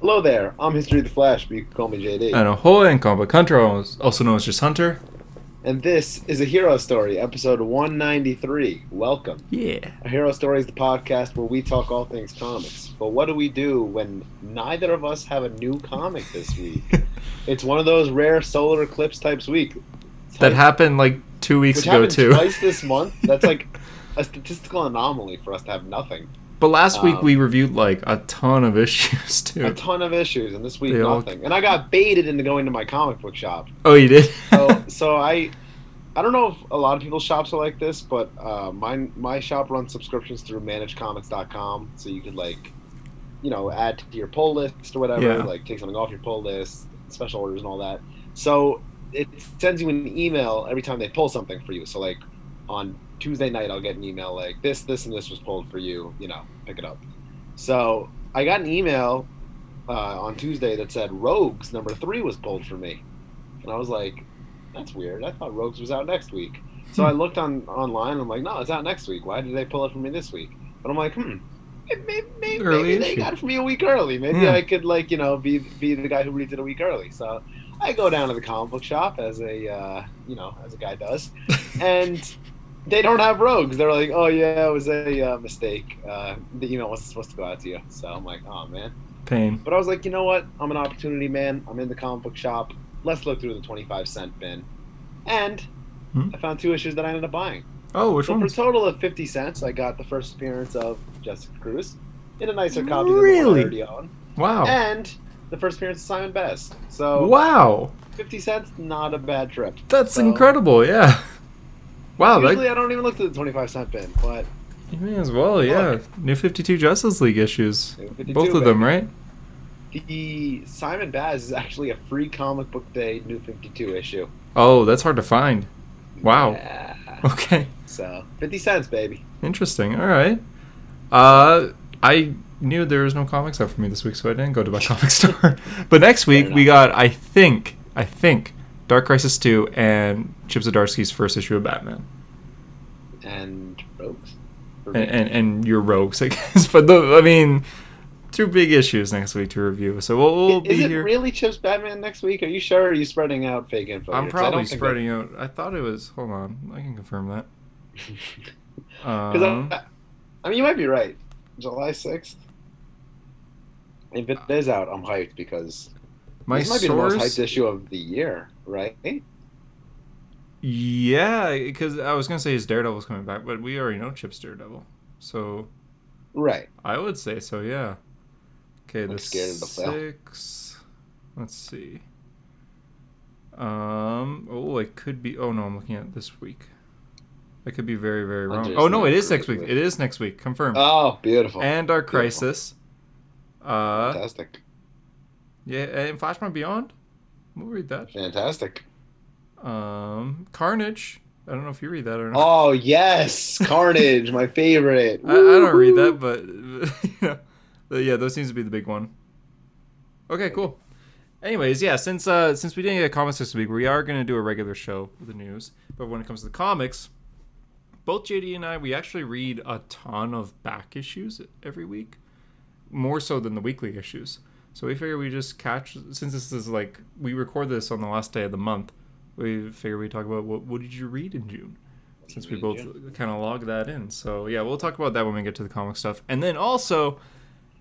Hello there. I'm History of the Flash, but you can call me JD. And ahoy and comic Hunter, also known as just Hunter. And this is a Hero Story, episode 193. Welcome. Yeah. A Hero Story is the podcast where we talk all things comics. But what do we do when neither of us have a new comic this week? it's one of those rare solar eclipse types week. That happened like two weeks ago too. twice this month. That's like a statistical anomaly for us to have nothing. But last week Um, we reviewed like a ton of issues too. A ton of issues, and this week They all- nothing. And I got baited into going to my comic book shop. Oh, you did? so so I I don't know if a lot of people's shops are like this, but uh, mine my shop runs subscriptions through managedcomics.com, so you could like you know add to your pull list or whatever, Yeah. like take something off your pull list, special orders and all that. So it sends you an email every time they pull something for you. So like on Tuesday night, I'll get an email like this, this, and this was pulled for you. You know, pick it up. So I got an email uh, on Tuesday that said Rogues number three was pulled for me, and I was like, "That's weird. I thought Rogues was out next week." So I looked on online. and I'm like, "No, it's out next week. Why did they pull it for me this week?" But I'm like, "Hmm." Maybe, maybe, maybe they got it for me a week early. Maybe Yeah. I could like you know be be the guy who reads it a week early. So I go down to the comic book shop as a uh, you know as a guy does, and they don't have rogues. They're like, oh yeah, it was a uh, mistake. Uh, the email wasn't supposed to go out to you. So I'm like, oh man. Pain. But I was like, you know what? I'm an opportunity man. I'm in the comic book shop. Let's look through the 25 cent bin, and Hmm. I found two issues that I ended up buying. Oh, which So for a total of 50 cents, I got the first appearance of Jessica Cruz in a nicer copy than the Really? one I already own, Wow. and the first appearance of Simon Baz. So Wow. 50 cents, not a bad trip. That's So- incredible. Yeah. Wow. Usually That, I don't even look to the 25 cent bin, but you may as well. Yeah. New Fifty Two Justice League issues. Both of them, right? The Simon Baz is actually a free comic book day New 52 issue. Oh, that's hard to find. Wow. Yeah. Okay. So 50 cents, baby. Interesting. All right. Uh, I knew there was no comics out for me this week, so I didn't go to my comic store. but next week we got, I think, I think, Dark Crisis Two and Chip Zdarsky's first issue of Batman, And Rogues. And and, and your Rogues, I guess. But the, I mean, two big issues next week to review. So we'll, we'll is be it here. really Chip's Batman next week? Are you sure? Are you spreading out fake info? I'm here? probably spreading out. I thought it was. Hold on, I can confirm that. Because Um, I, I mean, you might be right. July 6th. If it is out, I'm hyped because my this might be the most hyped issue of the year, right? Yeah, because I was gonna say his Daredevil's coming back, but we already know Chip's Daredevil, so Right. I would say so. Yeah. Okay, I'm the scared of the six. Let's see. Um. Oh, it could be. Oh no, I'm looking at this week. I could be very, very wrong. Oh no, it is next week. correct. It is next week. Confirmed. Oh, beautiful. and Dark beautiful. Crisis. Uh. Fantastic. Yeah, and Flashpoint Beyond. We'll read that. Fantastic. Um. Carnage. I don't know if you read that or not. Oh, yes. Carnage, my favorite. I, I don't read that, but you know, but yeah, those seems to be the big one. Okay, cool. Anyways, yeah, since uh since we didn't get comics this week, we are gonna do a regular show with the news. But when it comes to the comics, both JD and I we actually read a ton of back issues every week, more so than the weekly issues. So we figure we just catch since this is like we record this on the last day of the month. We figure we talk about what what did you read in June since we both kind of log that in. So yeah, we'll talk about that when we get to the comic stuff. And then also,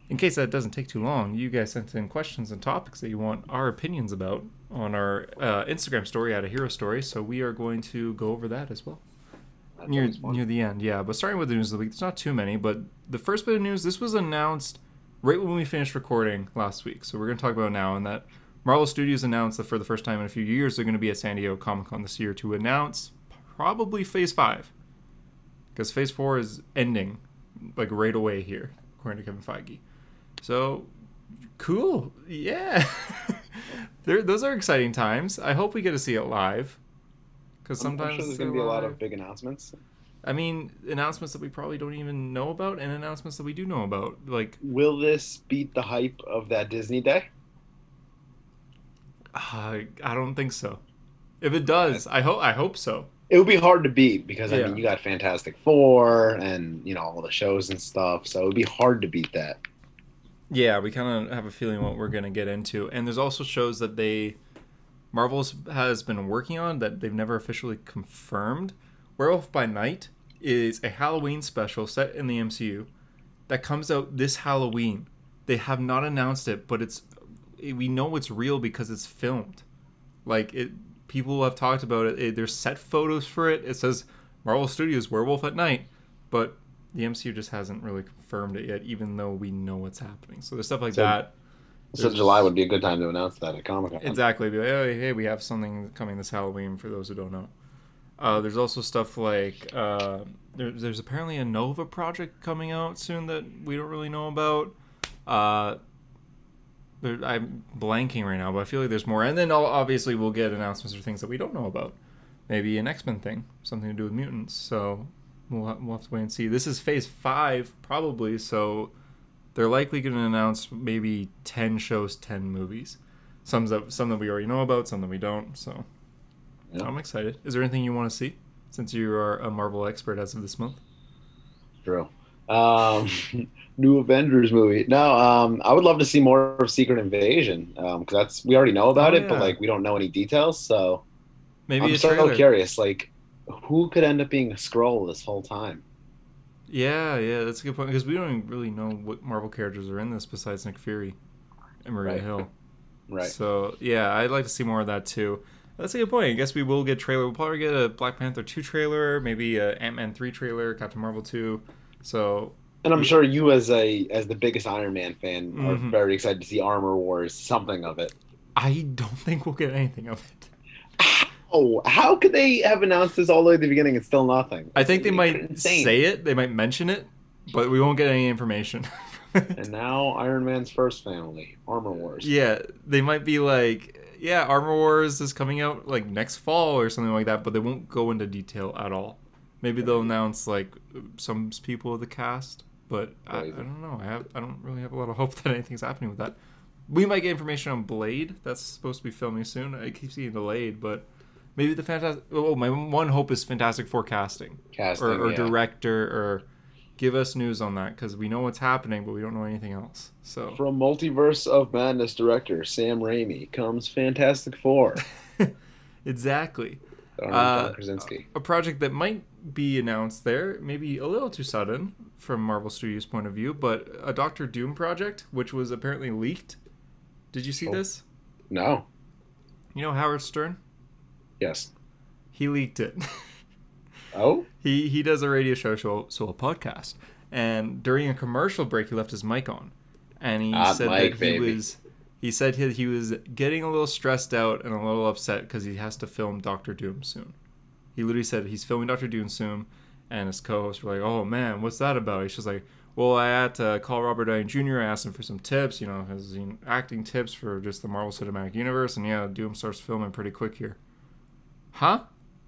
in case that doesn't take too long, you guys sent in questions and topics that you want our opinions about on our uh, Instagram story at a hero story. So we are going to go over that as well That's near near the end. Yeah, but starting with the news of the week, there's not too many, but the first bit of news this was announced right when we finished recording last week. So we're going to talk about it now and that Marvel Studios announced that for the first time in a few years they're going to be at San Diego Comic Con this year to announce probably Phase Five because Phase Four is ending like right away here, according to Kevin Feige. So cool, yeah. those are exciting times. I hope we get to see it live. Because sometimes I'm sure there's going to be a lot of big announcements. I mean, announcements that we probably don't even know about, and announcements that we do know about. Like, Will this beat the hype of that Disney day? Uh, I don't think so. If it does, I hope I hope so. It would be hard to beat because I Yeah. mean you got Fantastic Four and you know all the shows and stuff, so it would be hard to beat that. Yeah, we kind of have a feeling what we're gonna get into, and there's also shows that they Marvel's has been working on that they've never officially confirmed. Werewolf by Night is a Halloween special set in the MCU that comes out this Halloween. They have not announced it, but it's we know it's real because it's filmed. Like it, people have talked about it. it there's set photos for it. It says Marvel Studios Werewolf at Night, but the MCU just hasn't really confirmed it yet, even though we know what's happening. So there's stuff like So- that. So There's- July would be a good time to announce that at Comic Con. Exactly. Be like, oh, hey, we have something coming this Halloween for those who don't know. Uh, there's also stuff like uh, there, there's apparently a Nova project coming out soon that we don't really know about. Uh, there, I'm blanking right now, but I feel like there's more. And then obviously we'll get announcements or things that we don't know about. Maybe an X Men thing, something to do with mutants. So we'll ha- we'll have to wait and see. This is Phase Five probably, so they're likely going to announce maybe ten shows, ten movies. Some that some that we already know about, some that we don't. So Yeah. I'm excited. Is there anything you want to see since you are a Marvel expert as of this month? True. Um, new Avengers movie. No, um, I would love to see more of Secret Invasion because that's we already know about Oh, it, but like we don't know any details. So Maybe I'm a so trailer. curious. Like, who could end up being a Skrull this whole time? Yeah, yeah, that's a good point because we don't really know what Marvel characters are in this besides Nick Fury and Maria Right. Hill. Right. So yeah, I'd like to see more of that too. That's a good point. I guess we will get trailer. We'll probably get a Black Panther two trailer, maybe a Ant Man three trailer, Captain Marvel two. So And I'm sure you, as a as the biggest Iron Man fan, are Mhm. very excited to see Armor Wars, something of it. I don't think we'll get anything of it. Oh, how could they have announced this all the way at the beginning and still nothing? I think they It's might insane. say it. They might mention it, but we won't get any information. And now Iron Man's first family, Armor Wars. Yeah, they might be like, yeah, Armor Wars is coming out like next fall or something like that, but they won't go into detail at all. Maybe they'll announce like some people of the cast, but I, I don't know. I have I don't really have a lot of hope that anything's happening with that. We might get information on Blade. That's supposed to be filming soon. I keep seeing delayed, but maybe the fantastic. Oh, my one hope is Fantastic Forecasting Casting, or, or yeah. director or give us news on that because we know what's happening, but we don't know anything else. So From Multiverse of Madness director Sam Raimi comes Fantastic Four. exactly. Uh, Krasinski. a project that might be announced there, maybe a little too sudden from Marvel Studios' point of view, but a Doctor Doom project, which was apparently leaked. Did you see Oh. this? No. You know Howard Stern? Yes. He leaked it. Oh. he he does a radio show, so, so a podcast, and during a commercial break, he left his mic on, and he said mic, that he baby. was. He said he, he was getting a little stressed out and a little upset because he has to film Doctor Doom soon. He literally said he's filming Doctor Doom soon, and his co-hosts were like, "Oh man, what's that about?" He's just like, "Well, I had to call Robert Downey Jr. I asked him for some tips, you know, his you know, acting tips for just the Marvel Cinematic Universe, and yeah, Doom starts filming pretty quick here." Huh?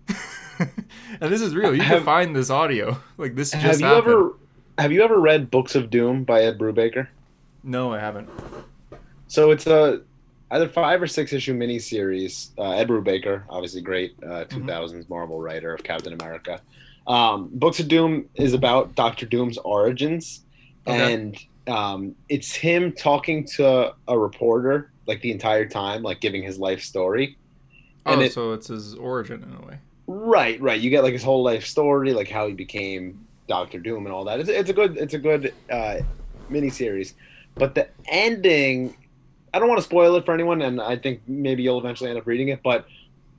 and this is real. You can find this audio. Like this just Have you happened. ever have you ever read Books of Doom by Ed Brubaker? No, I haven't. So it's a either five or six issue miniseries. Uh, Ed Brubaker, obviously great uh, Mm-hmm. 2000s Marvel writer of Captain America. Um, Books of Doom is about Doctor Doom's origins, Okay. and um, it's him talking to a reporter like the entire time, like giving his life story. Oh, And it- so it's his origin in a way. Right, right. You get like his whole life story, like how he became Doctor Doom and all that. It's, it's a good, it's a good uh, miniseries. But the ending, I don't want to spoil it for anyone, and I think maybe you'll eventually end up reading it. But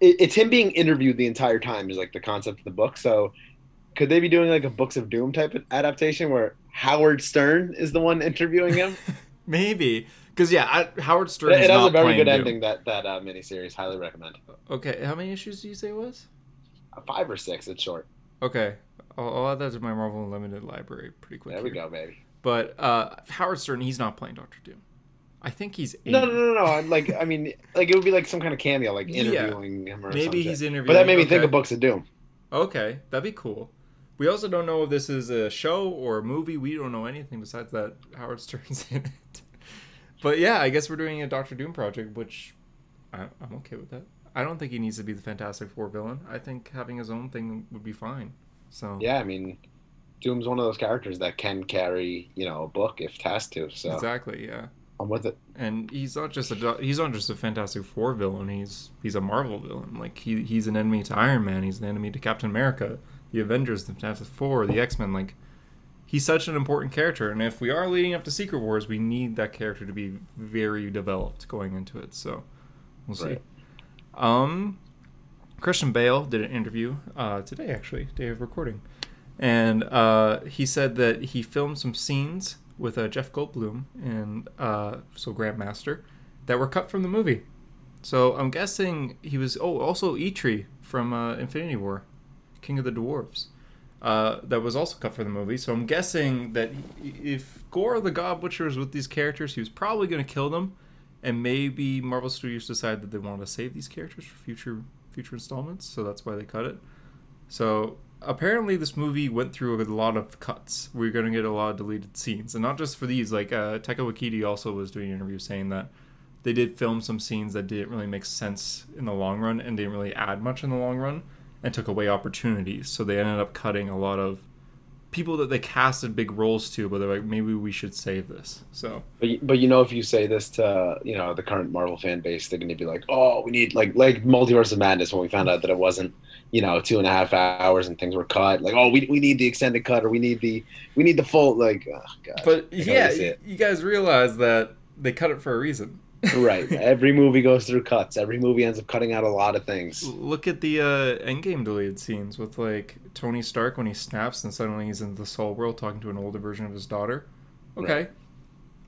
it, it's him being interviewed the entire time is like the concept of the book. So could they be doing like a Books of Doom type of adaptation where Howard Stern is the one interviewing him? Maybe because yeah, I, Howard Stern. it it has a very good Doom. ending. That that uh, miniseries, highly recommend. Okay, how many issues do you say it was? Uh, Five or six, it's short. Okay, I'll, I'll add that to my Marvel Unlimited library pretty quick. There we here. go, baby. But uh, Howard Stern, he's not playing Doctor Doom. I think he's 80. No, no, no, no. Like, I mean, like it would be like some kind of cameo, like Yeah. interviewing him or Maybe something. he's interviewing. But that made me think of Books of Doom. Okay, that'd be cool. We also don't know if this is a show or a movie. We don't know anything besides that Howard Stern's in it. But yeah, I guess we're doing a Doctor Doom project, which I, I'm okay with that. I don't think he needs to be the Fantastic Four villain. I think having his own thing would be fine. So Yeah, I mean, Doom's one of those characters that can carry, you know, a book if tasked to. So Exactly, yeah. I'm with it. And he's not just a he's not just a Fantastic Four villain. He's he's a Marvel villain. Like he he's an enemy to Iron Man. He's an enemy to Captain America, the Avengers, the Fantastic Four, the X Men. Like he's such an important character. And if we are leading up to Secret Wars, we need that character to be very developed going into it. So we'll see. Right. Um, Christian Bale did an interview uh, today, actually, day of recording, and uh, he said that he filmed some scenes with uh, Jeff Goldblum and uh, so Grandmaster that were cut from the movie. So I'm guessing he was. Oh, also Eitri from uh, Infinity War, King of the Dwarves. Uh, that was also cut from the movie. So I'm guessing that if Gorr the God Butcher was with these characters, he was probably going to kill them, and maybe Marvel Studios decided that they wanted to save these characters for future future installments. So that's why they cut it. So apparently this movie went through a lot of cuts. We're going to get a lot of deleted scenes, and not just for these. Like uh, Taika Waititi also was doing an interview saying that they did film some scenes that didn't really make sense in the long run and didn't really add much in the long run, and took away opportunities. So they ended up cutting a lot of people that they casted big roles to, but they're like, maybe we should save this. So But but you know, if you say this to you know the current Marvel fan base, they're going to be like, oh, we need like like Multiverse of Madness when we found out that it wasn't you know two and a half hours and things were cut. Like, oh, we, we need the extended cut or we need the we need the full like. Oh, God, But I yeah, already see it. you guys realize that they cut it for a reason. right. Every movie goes through cuts. Every movie ends up cutting out a lot of things. Look at the uh, Endgame deleted scenes with like Tony Stark when he snaps and suddenly he's in the Soul World talking to an older version of his daughter. Okay, Right.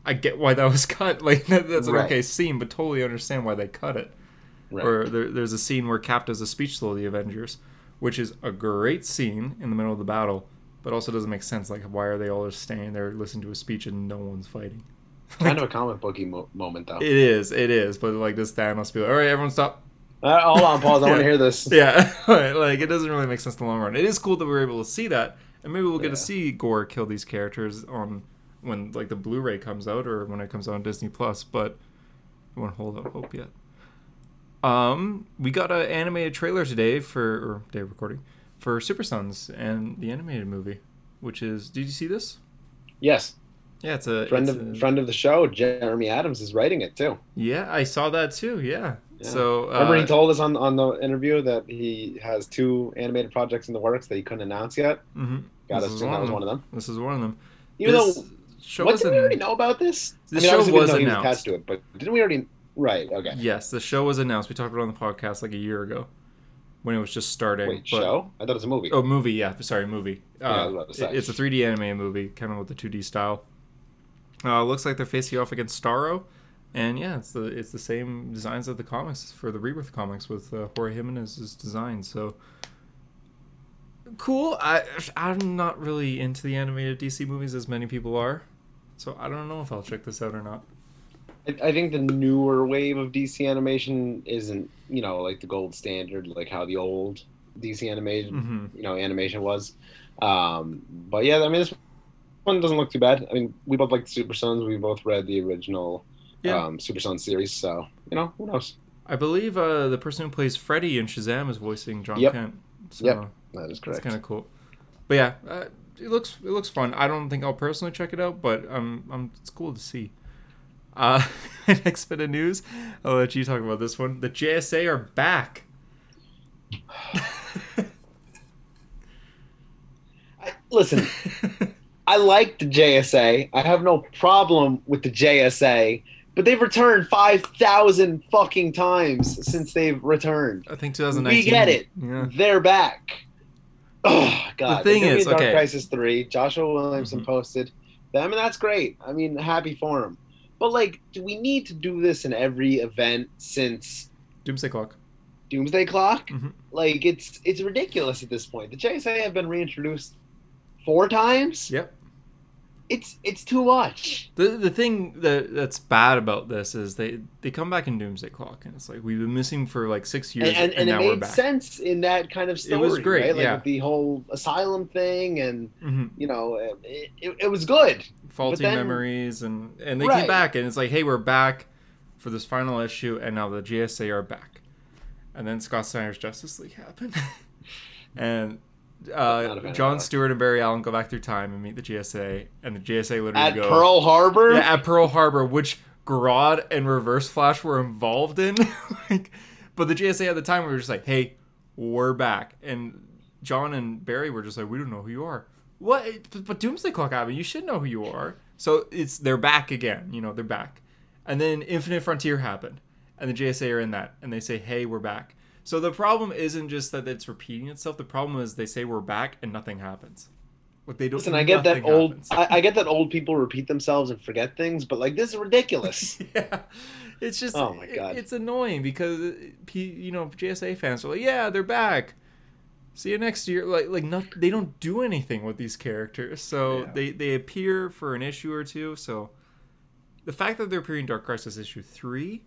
I get why that was cut. Like that, that's an Right. okay scene, but totally understand why they cut it. Right. Or there, there's a scene where Cap does a speech to the Avengers, which is a great scene in the middle of the battle, but also doesn't make sense. Like, why are they all just standing there listening to a speech and no one's fighting? kind of a comic booky mo- moment though. It is, it is, but like this Thanos be like, all right, everyone stop. Uh, hold on, pause. I want to hear this. Yeah, like it doesn't really make sense in the long run. It is cool that we were able to see that, and maybe we'll get to see Gorr kill these characters on when like the Blu-ray comes out or when it comes out on Disney Plus. But I won't hold out hope yet. Um, we got an animated trailer today for or day of recording for Super Sons and the animated movie, which is. Did you see this? Yes, Yeah, it's a friend it's of a- friend of the show, Jeremy Adams is writing it too. Yeah, I saw that too. Yeah. Yeah. So uh, Remember, he told us on on the interview that he has two animated projects in the works that he couldn't announce yet. mhm. Got This us that was one of them. This is one of them. Even This though, show what was did we already know about this? The I mean, show was didn't know he announced. attached to it, but didn't we already? Right. Okay. Yes, the show was announced. We talked about it on the podcast like a year ago when it was just starting. Wait, but- show? I thought it was a movie. Oh, movie. Yeah, sorry, movie. Yeah, Uh, was about to say. it- it's a 3D anime movie, kind of with the 2D style. Uh, looks like they're facing off against Starro, and yeah, it's the it's the same designs of the comics for the Rebirth comics with uh, Jorge Jimenez's design. So cool. I I'm not really into the animated DC movies as many people are, so I don't know if I'll check this out or not. I, I think the newer wave of DC animation isn't, you know, like the gold standard, like how the old DC animation, hmm you know, animation was. Um, but yeah, I mean, this one doesn't look too bad. I mean, we both like Super Sons. We both read the original Yeah. um, Super Sons series, so you know, who knows? I believe uh, the person who plays Freddy in Shazam is voicing John Yep. Kent. So Yep. That is correct. kind of cool. But yeah, uh, it looks it looks fun. I don't think I'll personally check it out, but um, um it's cool to see. Uh, next bit of news, I'll let you talk about this one. The JSA are back. I, listen, I like the JSA. I have no problem with the JSA, but they've returned five thousand fucking times since they've returned. I think 2019. We get it. Yeah. They're back. Oh god! thing They're gonna is, Dark okay. Crisis three. Joshua Williamson Mhm. posted. I mean, that's great. I mean, happy for him. But like, do we need to do this in every event since Doomsday Clock. Doomsday Clock? Mhm. Like, it's it's ridiculous at this point. The JSA have been reintroduced four times. Yep. It's it's too much. The the thing that that's bad about this is they they come back in Doomsday Clock and it's like we've been missing for like six years And, and, and, and it made sense in that kind of story. It was great, right? Like yeah. the whole asylum thing, and hmm you know, it, it, it was good. faulty then- memories and and they Right. came back and it's like hey we're back for this final issue and now the JSA are back and then Scott Snyder's Justice League happened and uh, John. Stewart and Barry Allen go back through time and meet the JSA, and the JSA literally At go Pearl Harbor. Yeah, at Pearl Harbor, which Grodd and Reverse Flash were involved in. like, but the JSA at the time were just like, "Hey, we're back," and John and Barry were just like, "We don't know who you are." What? But, Doomsday Clock happened. You should know who you are. So it's they're back again. You know, they're back. And then Infinite Frontier happened, and the JSA are in that, and they say, "Hey, we're back." So the problem isn't just that it's repeating itself. The problem is they say we're back and nothing happens. Like they don't. Listen, I get that old. I, I get that old people repeat themselves and forget things, but like this is ridiculous. yeah, it's just Oh my it- God. it's annoying because uh, you know JSA fans are like, yeah, they're back. See you next year. Like like not they don't do anything with these characters, so Yeah. they they appear for an issue or two. So the fact that they're appearing in Dark Crisis issue three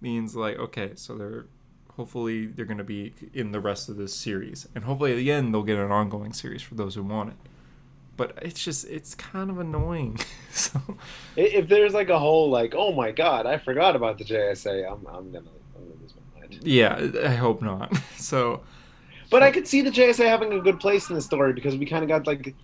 means like okay, so they're hopefully they're going to be in the rest of this series, and hopefully at the end they'll get an ongoing series for those who want it. But it's just it's kind of annoying. so. If there's like a whole like, oh my god, I forgot about the JSA, I'm I'm gonna I'm gonna lose my mind. Yeah, I hope not. So, But I could see the JSA having a good place in the story because we kind of got like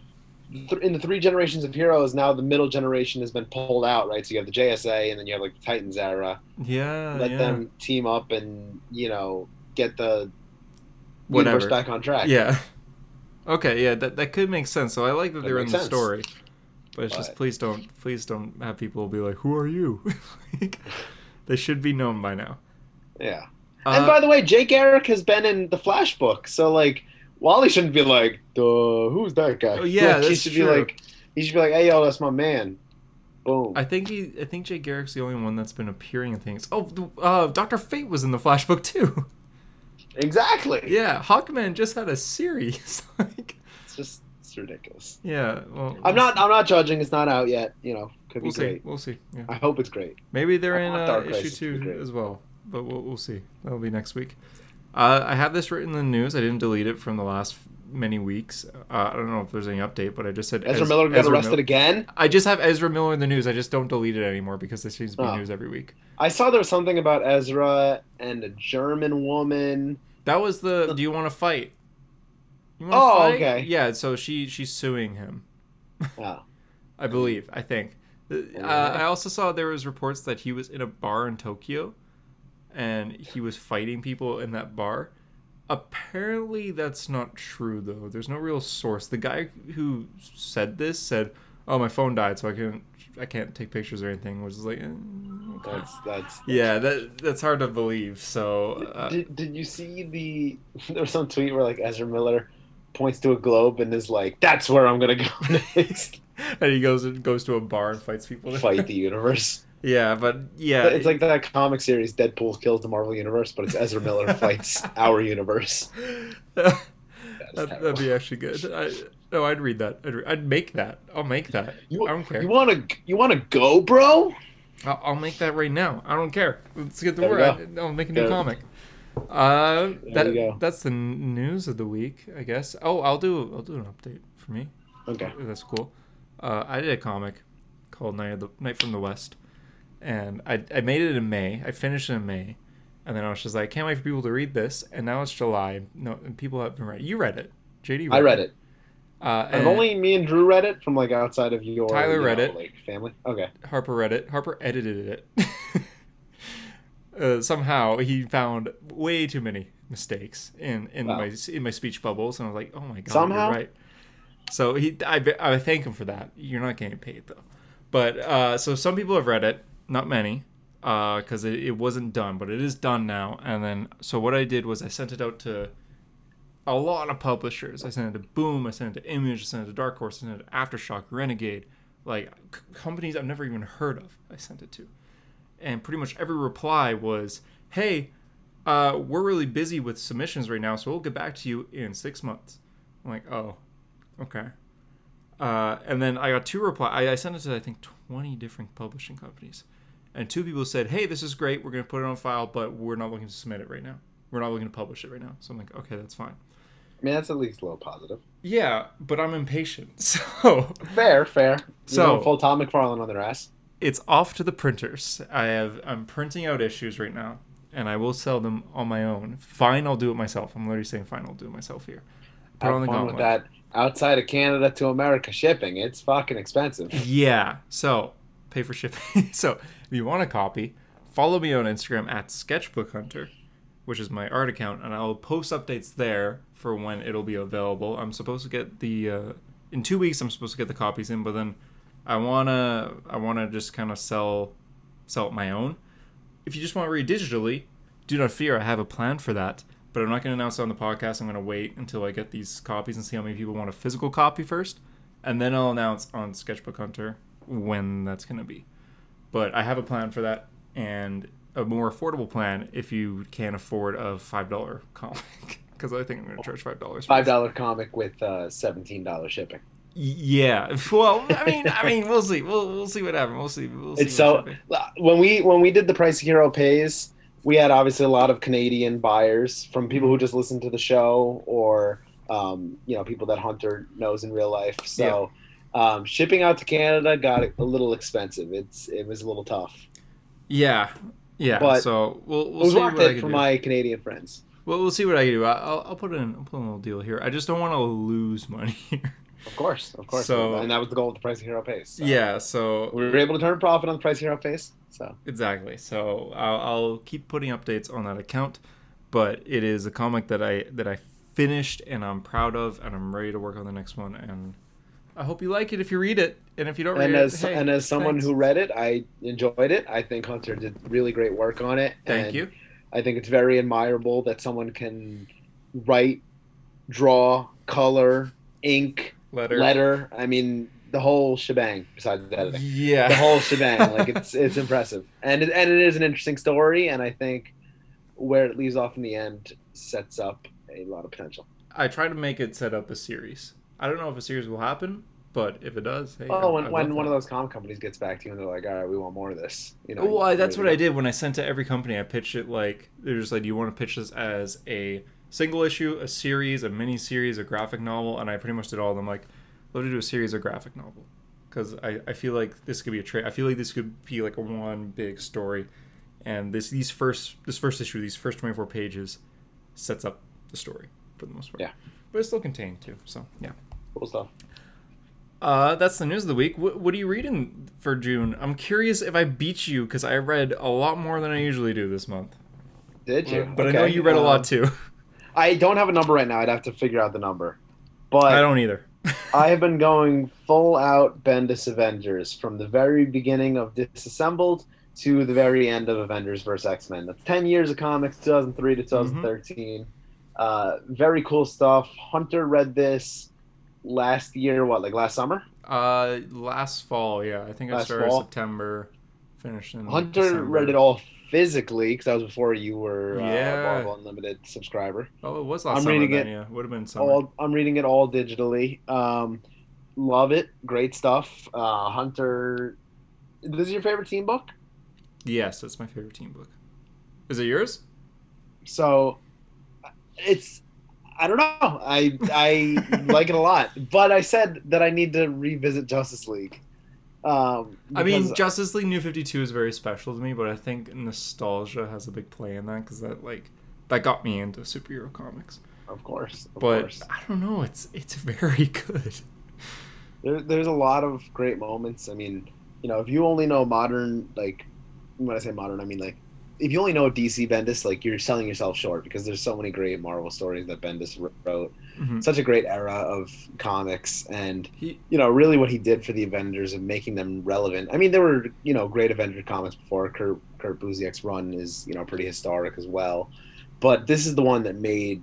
in the three generations of heroes. Now the middle generation has been pulled out, right? So you have the JSA, and then you have like the Titans era. yeah, Let yeah. them team up and you know get the Whatever. universe back on track. Yeah. Okay, yeah, that that could make sense. So I like that, That they're in the sense. story. But it's just please don't please don't have people be like, "Who are you?" like, they should be known by now. yeah. Uh, and by the way, Jay Garrick has been in the Flash book, so like Wally shouldn't be like, "Duh, who's that guy?" Oh, yeah, Like, he should true. be like, he should be like, "Hey, yo, that's my man." Boom. I think he I think Jay Garrick's the only one that's been appearing in things. Oh, uh, Doctor Fate was in the Flash book too. exactly. yeah, Hawkman just had a series. like, It's just it's ridiculous. yeah, well, I'm not. I'm not judging. It's not out yet. You know, could be We'll see. great. We'll see. Yeah. I hope it's great. Maybe they're I in uh, issue two as well, but we'll, we'll see. That'll be next week. Uh, I have this written in the news. I didn't delete it from the last many weeks. Uh, I don't know if there's any update, but I just said Ezra Ez- Miller got Ezra arrested Mil- again. I just have Ezra Miller in the news. I just don't delete it anymore because this seems to be Oh. news every week. I saw there was something about Ezra and a German woman. That was the. Do you want to fight? You Oh, fight? okay. Yeah. So she she's suing him. Oh, I believe. I think. Uh, I also saw there was reports that he was in a bar in Tokyo, and he was fighting people in that bar. Apparently, that's not true though. There's no real source. The guy who said this said, "Oh, my phone died, so I can't I can't take pictures or anything." Was like, eh, okay. that's that's. yeah, that that's hard to believe. So uh, Did, did you see the? There was some tweet where like Ezra Miller points to a globe and is like, "That's where I'm gonna go next. and he goes and goes to a bar and fights people. Fight the universe." Yeah, but yeah, It's like that comic series, Deadpool kills the Marvel universe, but it's Ezra Miller fights our universe. that, that'd be actually good. I, no, I'd read that. I'd, re- I'd make that. I'll make that. You, I don't care. You want to? You want to go, bro? I'll, I'll make that right now. I don't care. Let's get to There we work. I, will make a new comic. Uh, that, that's the news of the week, I guess. Oh, I'll do I'll do an update for me. Okay. That's cool. Uh, I did a comic called Night of the Night from the West, and I I made it in May. I finished it in May, and then I was just like, can't wait for people to read this. And now it's July. No, and people have been reading. You read it, JD. I read it. Uh, And only me and Drew read it from like outside of your Tyler you read know, it. like family. Okay. Harper read it. Harper edited it. uh, somehow he found way too many mistakes in in Wow. my in my speech bubbles, and I was like, oh my god, Somehow? right. So he, I, I thank him for that. You're not getting paid though, but uh, so some people have read it, not many, because it, it wasn't done, but it is done now. And then so what I did was I sent it out to a lot of publishers. I sent it to Boom, I sent it to Image, I sent it to Dark Horse, I sent it to Aftershock, Renegade, like c- companies I've never even heard of. I sent it to, and pretty much every reply was, "Hey, uh, we're really busy with submissions right now, so we'll get back to you in six months." I'm like, "Oh, okay." Uh, and then I got two reply. I, I sent it to I think 20 different publishing companies, and two people said, "Hey, this is great. We're gonna put it on file, but we're not looking to submit it right now. We're not looking to publish it right now." So I'm like, "Okay, that's fine." I mean, that's at least a little positive. Yeah, but I'm impatient, so Fair, fair. So- full Todd McFarlane on their ass. it's off to the printers. I have I'm printing out issues right now, and I will sell them on my own. Fine, I'll do it myself. I'm literally saying fine, I'll do it myself here. Put Have on the fun with that. Outside of Canada to America shipping, it's fucking expensive. Yeah. So pay for shipping. so if you want a copy, follow me on Instagram at Sketchbook Hunter, which is my art account, and I'll post updates there for when it'll be available. I'm supposed to get the uh, in two weeks. I'm supposed to get the copies in, but then I wanna I wanna just kind of sell sell my own. If you just want to read digitally, do not fear. I have a plan for that. But I'm not to announce it on the podcast. I'm to wait until I get these copies and see how many people want a physical copy first and then I'll announce on Sketchbook Hunter when that's to be. But I have a plan for that and a more affordable plan if you can't afford a five dollar comic because I think I'm going to charge five dollars. Five dollar comic with uh, seventeen dollar shipping. Yeah. Well, I mean, I mean, we'll see. We'll we'll see what happens. We'll see. We'll see It's so shipping. when we when we did the price hero pays, we had obviously a lot of Canadian buyers from people who just listen to the show or um, you know people that Hunter knows in real life. So um, shipping out to Canada got a little expensive. It's it was a little tough. Yeah. Yeah. But so we'll we'll see what I it can for do. my Canadian friends. Well, we'll see what I can do. I'll I'll put in I'll put in a little deal here. I just don't want to lose money here. Of course, of course. So- and that was the goal of the price hero Pace. So Yeah. So we were able to turn a profit on the price hero Pace. So Exactly. So I'll, I'll keep putting updates on that account, but it is a comic that I that I finished and I'm proud of, and I'm ready to work on the next one. And I hope you like it if you read it, and if you don't and read as it, hey, and as someone thanks. who read it, I enjoyed it. I think Hunter did really great work on it. thank you. I think it's very admirable that someone can write, draw, color, ink, Letter. letter. I mean, the whole shebang. Besides the editing, Yeah. the whole shebang. Like it's it's impressive, and it, and it is an interesting story. And I think where it leaves off in the end sets up a lot of potential. I try to make it set up a series. I don't know if a series will happen, but if it does, hey. Oh, I- when, I'd when one that. of those comm companies gets back to you and they're like, "All right, we want more of this," you know. Well, I, that's what I did when I sent to every company. I pitched it like they're just like, "Do you want to pitch this as a single issue, a series, a mini series, a graphic novel?" And I pretty much did all of them. Like, love to do a series or graphic novel because I, I feel like this could be a trade. I feel like this could be like a one big story, and this these first this first issue, these first twenty four pages, sets up the story for the most part. Yeah. but it's still contained too. So yeah. Cool stuff. Uh, that's the news of the week. What, what are you reading for June? I'm curious if I beat you because I read a lot more than I usually do this month. Did you? But I know you read a um, lot too. I don't have a number right now. I'd have to figure out the number. But I don't either. I have been going full out Bendis Avengers from the very beginning of Disassembled to the very end of Avengers vs. X Men. That's 10 years of comics, 2003 to 2013. Uh, very cool stuff. Hunter read this last year, what, like last summer? Uh, last fall, yeah. I think I Last started fall? September, finished in Hunter December. read it all physically because that was before you were uh, Yeah. Marvel Unlimited subscriber. Oh, it was last I'm summer reading then, it yeah. Would have been summer. all I'm reading it all digitally. Um, love it, great stuff. Uh, Hunter, this is your favorite team book. Yes, that's my favorite team book. Is it yours? So it's I don't know. I I like it a lot, but I said that I need to revisit Justice League. Um, I mean, Justice League New 52 is very special to me, but I think nostalgia has a big play in that because that, like, that got me into superhero comics. of course, of But course. I don't know, it's it's very good. There, there's a lot of great moments. I mean, you know, if you only know modern, like when I say modern, I mean like if you only know DC Bendis, like you're selling yourself short because there's so many great Marvel stories that Bendis wrote. Mhm. Such a great era of comics, and He, you know, really what he did for the Avengers and making them relevant. I mean, there were you know great Avenger comics before. Kurt Kurt Busiek's run is you know pretty historic as well, but this is the one that made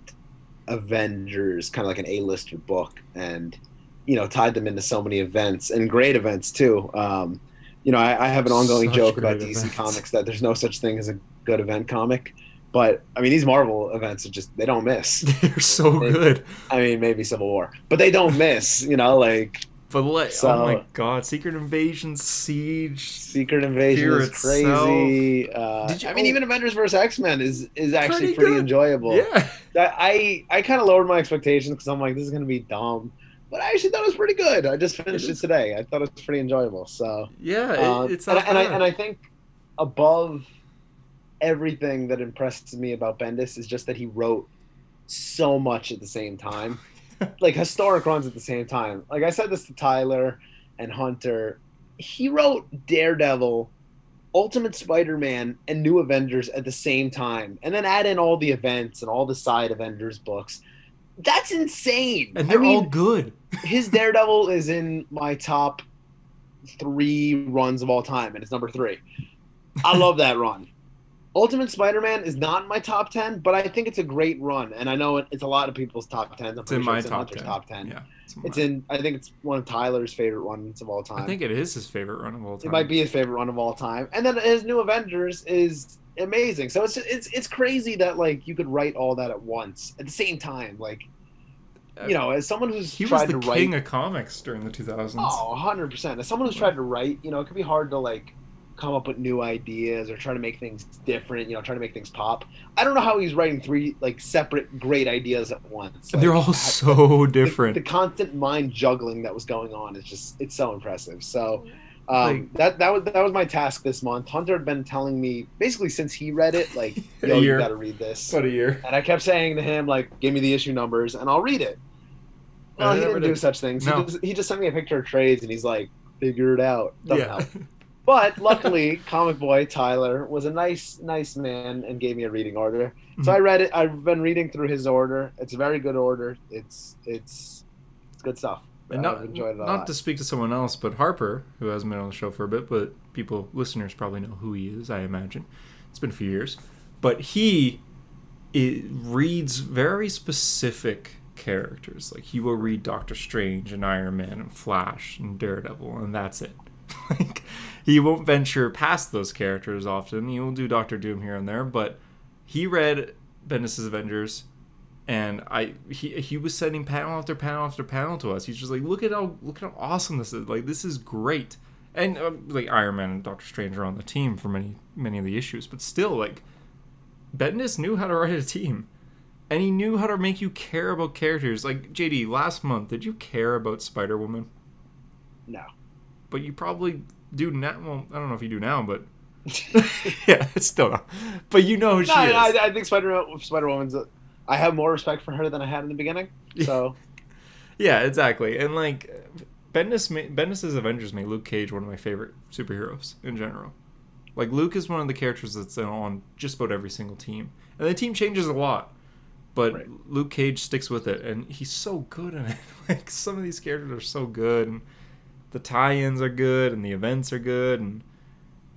Avengers kind of like an A-lister book, and you know tied them into so many events and great events too. Um, you know, I, I have an ongoing Such joke about DC events. Comics that there's no such thing as a good event comic, but I mean these Marvel events are just they don't miss. they're so They- good. I mean maybe Civil War, but they don't miss. You know, like But like, So- oh my god, Secret Invasion, Siege. Secret Invasion is crazy. Uh, Did you- I mean, even Avengers vs X Men is is actually Pretty pretty, enjoyable. Yeah. I I, kind of lowered my expectations because I'm like, this is gonna be dumb, but I actually thought it was pretty good. I just finished It it, today. I thought it was pretty enjoyable. So Yeah, it- uh, it's and, and I and I think above everything that impresses me about Bendis is just that he wrote so much at the same time. like historic runs at the same time. Like I said this to Tyler and Hunter. He wrote Daredevil, Ultimate Spider-Man, and New Avengers at the same time, and then add in all the events and all the side Avengers books. That's insane. and they're I mean, all good. his Daredevil is in my top three runs of all time, and it's number three. I love that run. Ultimate Spider-Man is not in my top ten, but I think it's a great run, and I know it, it's a lot of people's top tens. I'm It's in sure my it's top 10. top ten. Yeah, it's, in It's in. I think it's one of Tyler's favorite runs of all time. I think it is his favorite run of all time. it might be his favorite run of all time, and then his New Avengers is amazing. So it's it's it's crazy that like you could write all that at once at the same time. Like uh, you know, as someone who's He was tried the to king write, of comics during the 2000s. oh, 100 percent. As someone who's tried to write, you know, it could be hard to like come up with new ideas or try to make things different. You know, try to make things pop. I don't know how he's writing three like separate great ideas at once. And they're Like, all so the- different. The, constant mind juggling that was going on is just it's so impressive. So um, Like- that that was that was my task this month. Hunter had been telling me basically since he read it, like, yo, you got to read this. About a year. And I kept saying to him, like, give me the issue numbers and I'll read it. Well, I he didn't do did. such things. No. He, just, he just sent me a picture of trades and he's like, figure it out. Doesn't yeah. But luckily, Comic Boy Tyler was a nice, nice man and gave me a reading order. So Mhm. I read it. I've been reading through his order. It's a very good order. It's it's it's good stuff. And not, enjoyed it a not to speak to someone else, but Harper, who hasn't been on the show for a bit, but people, listeners probably know who he is, I imagine. It's been a few years. But he it reads very specific characters. Like, he will read Doctor Strange and Iron Man and Flash and Daredevil, and that's it. like, he won't venture past those characters often. He will do Doctor Doom here and there, but he read Bendis' Avengers and I he he was sending panel after panel after panel to us. He's just like, look at how look at how awesome this is. Like this is great. And um, like Iron Man and Doctor Strange are on the team for many many of the issues, but still like Bendis knew how to write a team. And he knew how to make you care about characters. Like JD, last month, did you care about Spider Woman? no. But you probably do now. Well, I don't know if you do now, but yeah, it's still not. But you know who she no, is. I, I think Spider Spider Woman's. I have more respect for her than I had in the beginning. So Yeah, exactly. And like Bendis, Bendis's Avengers made Luke Cage one of my favorite superheroes in general. Like Luke is one of the characters that's on just about every single team, and the team changes a lot, but Right. Luke Cage sticks with it, and he's so good in it. like some of these characters are so good, and the tie-ins are good, and the events are good, and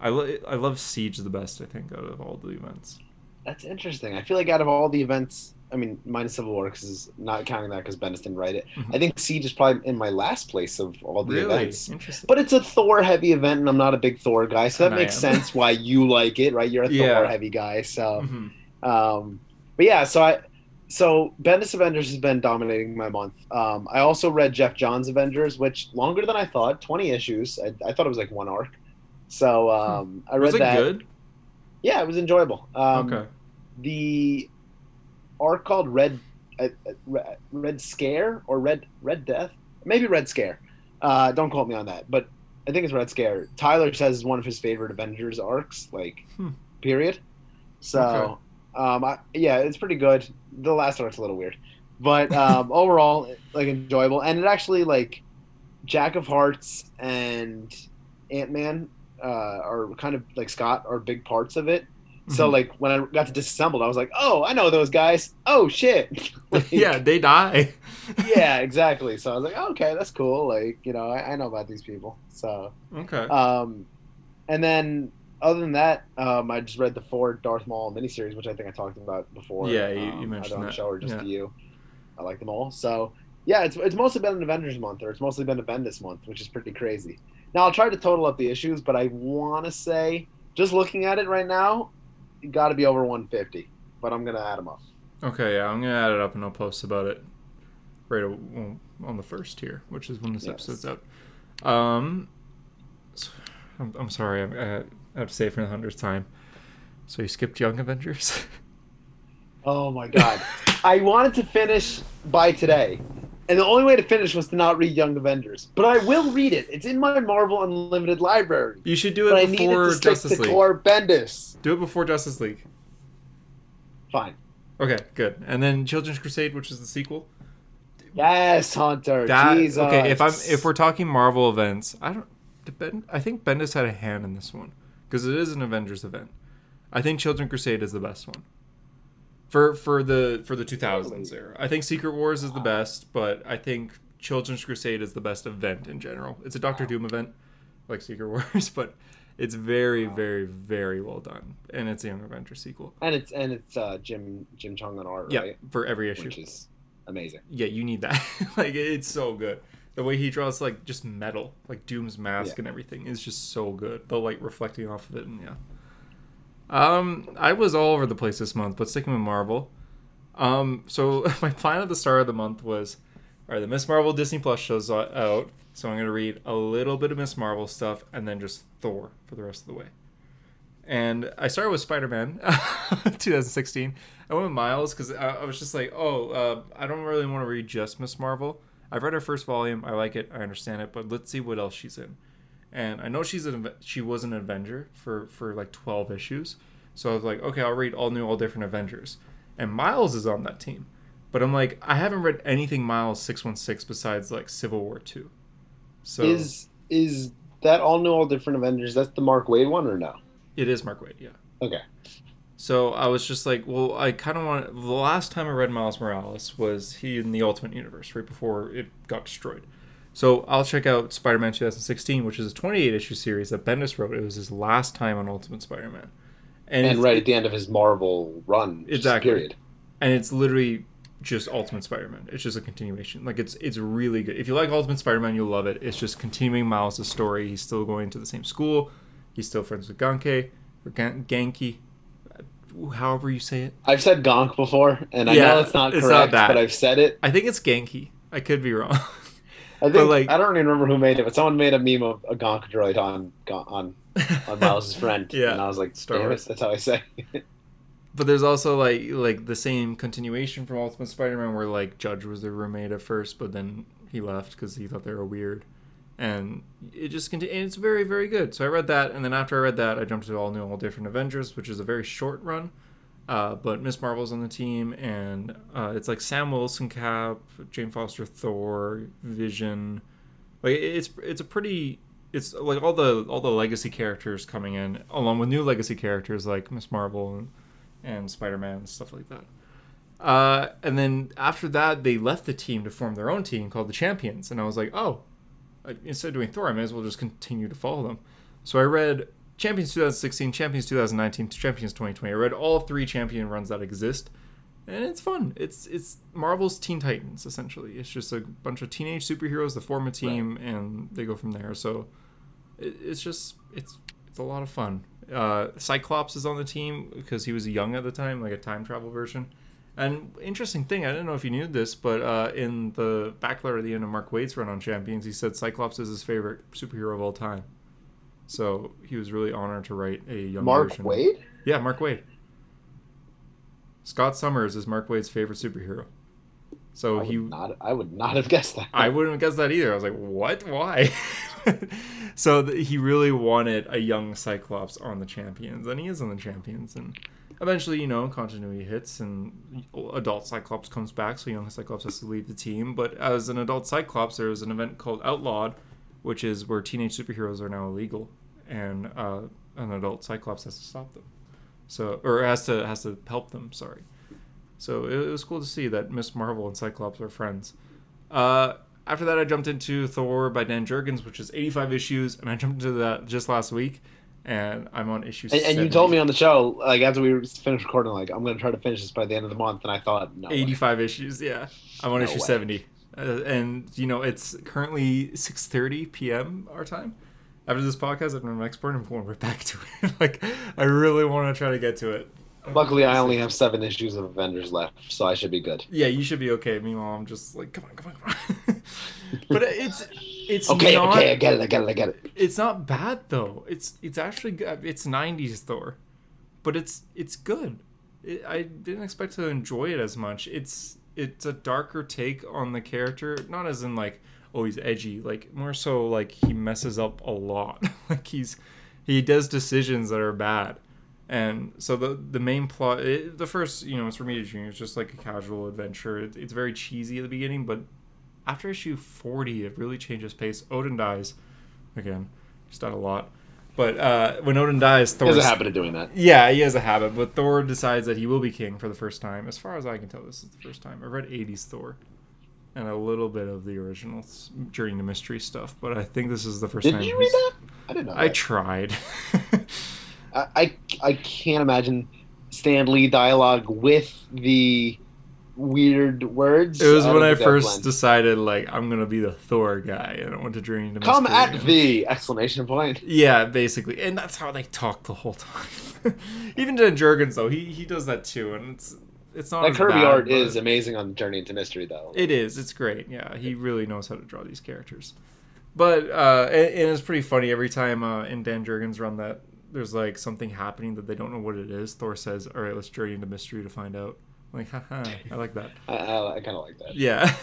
I lo- I love Siege the best. I think out of all the events. that's interesting. I feel like out of all the events, I mean, minus Civil War, because not counting that because Bendis didn't write it. Mhm. I think Siege is probably in my last place of all the Really events. interesting. But it's a Thor heavy event, and I'm not a big Thor guy, so that And makes sense why you like it, right? You're a Yeah. Thor heavy guy, so. Mhm. Um, but yeah, so I so Bendis Avengers has been dominating my month. Um, I also read Geoff Johns Avengers, which longer than I thought, twenty issues. I, I thought it was like one arc. So um, I read Was it that. good? Yeah, it was enjoyable. Um, okay. The arc called Red uh, uh, Red, Red Scare or Red Red Death, maybe Red Scare. Uh, don't quote me on that, but I think it's Red Scare. Tyler says is one of his favorite Avengers arcs, like Hmm. period. So, Okay. um, I, yeah, it's pretty good. The last arc's a little weird, but um, overall, like enjoyable. And it actually like Jack of Hearts and Ant Man uh, are kind of like Scott are big parts of it. So Mhm. like when I got to disassembled, I was like, oh, I know those guys. Oh shit. Like, yeah, they die. yeah, exactly. So I was like, okay, that's cool. Like you know, I, I know about these people. So Okay. um, and then other than that, um, I just read the four Darth Maul miniseries, which I think I talked about before. Yeah, you- you um, mentioned on that. show or just Yeah. to you. I like them all. So yeah, it's it's mostly been an Avengers month, or it's mostly been a Bendis month, which is pretty crazy. Now I'll try to total up the issues, but I want to say, just looking at it right now, you got to be over 150. But I'm gonna add them up. Okay, yeah, I'm gonna add it up and I'll post about it right on the first here, which is when this Yes. episode's out. Um, I'm, I'm sorry, I, I have to say for the hundredth time. So you skipped Young Avengers? Oh my god. I wanted to finish by today. And the only way to finish was to not read Young Avengers. But I will read it. It's in my Marvel Unlimited library. you should do But I it needed before to stick Justice to League. core Bendis. Do it before Justice League. Fine. Okay, good. And then Children's Crusade, which is the sequel. Yes, Hunter. That Jesus. okay? If I'm if we're talking Marvel events, I don't. Ben, I think Bendis had a hand in this one because it is an Avengers event. I think Children Crusade is the best one for for the for the 2000s era. I think Secret Wars is the best, but I think Children's Crusade is the best event in general. It's a Doctor Doom event, like Secret Wars, but it's very very very well done, and it's a Young Avengers sequel. and it's and it's uh, Jim Jim Cheung on art, Yeah, right? for every issue. Which is amazing. yeah, you need that. like it's so good. The way he draws like just metal, like Doom's mask Yeah. and everything is just so good. The light reflecting off of it and yeah. Um I was all over the place this month, but sticking with Marvel. Um so my plan at the start of the month was all right, the Miss Marvel Disney Plus shows out, so I'm going to read a little bit of Miss Marvel stuff and then just Thor for the rest of the way. And I started with Spider Man 2016. I went with Miles because I, I was just like, oh, uh, I don't really want to read just Miss Marvel. I've read her first volume. I like it. I understand it. But let's see what else she's in. And I know she's an she was an Avenger for for like 12 issues. So I was like, okay, I'll read all new, all different Avengers. And Miles is on that team. But I'm like, I haven't read anything Miles 616 besides like Civil War 2. So Is is that all new, all different Avengers? That's the Mark Waid one or no? it is Mark Waid, yeah. Okay. So I was just like, well, I kind of want. The last time I read Miles Morales was he in the Ultimate Universe, right before it got destroyed. So I'll check out Spider-Man 2016, which is a 28 issue series that Bendis wrote. It was his last time on Ultimate Spider-Man, and, And right at the end of his Marvel run, Exactly. Period. and it's literally just Ultimate Spider-Man. It's just a continuation. Like it's it's really good. If you like Ultimate Spider-Man, you'll love it. It's just continuing Miles' story. He's still going to the same school. He's still friends with Ganke or Gan- however you say it. I've said Gonk before, and I Yeah, know it's not it's not correct, that. but I've said it. I think it's Genki. I could be wrong. I think like- I don't even remember who made it, but someone made a meme of a Gonk droid on on on Miles' friend, Yeah, and I was like, Star Wars. it, that's how I say. it. but there's also like like the same continuation from Ultimate Spider-Man where like Judge was their roommate at first, but then he left because he thought they were weird, and it just continues. It's very very good. So I read that, and then after I read that, I jumped to all new, all different Avengers, which is a very short run. Uh, but Miss Marvel's on the team, and uh, it's like Sam Wilson, Cap, Jane Foster, Thor, Vision. Like it's it's a pretty it's like all the all the legacy characters coming in, along with new legacy characters like Miss Marvel and, and Spider Man and stuff like that. Uh, and then after that, they left the team to form their own team called the Champions, and I was like, oh, instead of doing Thor, I may as well just continue to follow them. So I read Champions 2016, Champions 2019, Champions 2020. I read all three Champion runs that exist, and it's fun. It's it's Marvel's Teen Titans essentially. It's just a bunch of teenage superheroes that form a team, and they go from there. So it, it's just it's it's a lot of fun. Uh, Cyclops is on the team because he was young at the time, like a time travel version. And interesting thing, I don't know if you knew this, but uh, in the back letter at the end of Mark Waid's run on Champions, he said Cyclops is his favorite superhero of all time. So he was really honored to write a young Mark version. Waid? Yeah, Mark Waid. Scott Summers is Mark Waid's favorite superhero. So I he would not I would not have guessed that. I wouldn't have guessed that either. I was like, what? Why? so th- he really wanted a young Cyclops on the Champions, and he is on the Champions. And eventually, you know, continuity hits, and adult Cyclops comes back, so young Cyclops has to leave the team. But as an adult Cyclops, there is an event called Outlawed, which is where teenage superheroes are now illegal, and uh, an adult Cyclops has to stop them. So, or has to has to help them. Sorry. So it, it was cool to see that Miss Marvel and Cyclops are friends. Uh, after that, I jumped into Thor by Dan Jurgens, which is 85 issues, and I jumped into that just last week, and I'm on issue. and, and you told me on the show, like after we finished recording, like I'm gonna try to finish this by the end of the month, and I thought, no, way. 85 issues. Yeah, I'm on No issue way. 70, uh, and you know it's currently 6:30 p.m. our time. After this podcast, I'm an expert. I'm going right back to it. like I really want to try to get to it. Luckily, I only have seven issues of Avengers left, so I should be good. Yeah, you should be okay. Meanwhile, I'm just like, come on, come on, come on. but it's it's Okay, not, okay, I get it, I get it, I get it. It's not bad though. It's it's actually good. It's '90s Thor, but it's it's good. It, I didn't expect to enjoy it as much. It's it's a darker take on the character, not as in like oh he's edgy, like more so like he messes up a lot. like he's he does decisions that are bad. And so the the main plot, it, the first, you know, it's Romita Jr. It's just like a casual adventure. It, it's very cheesy at the beginning, but after issue 40, it really changes pace. Odin dies. Again, he's done a lot. But uh, when Odin dies, He Thor. has a habit of doing that. Yeah, he has a habit, but Thor decides that he will be king for the first time. As far as I can tell, this is the first time. I've read 80s Thor and a little bit of the original Journey to Mystery stuff, but I think this is the first Did time. you read that? I didn't know. I that. tried. I, I I can't imagine Stan Lee dialogue with the weird words. it was when I first decided, like, I'm going to be the Thor guy, and I to Journey to come at the exclamation point. Yeah, basically, and that's how they talk the whole time. Even Dan Jurgens, though, he he does that too, and it's it's not That as Kirby bad, art is amazing on Journey into Mystery, though. It is. It's great. Yeah, he really knows how to draw these characters. But uh, and, and it's pretty funny every time uh, in Dan Jurgens run that there's like something happening that they don't know what it is. Thor says, "All right, let's journey into mystery to find out." Like, haha, I like that. I, I, I kind of like that. Yeah.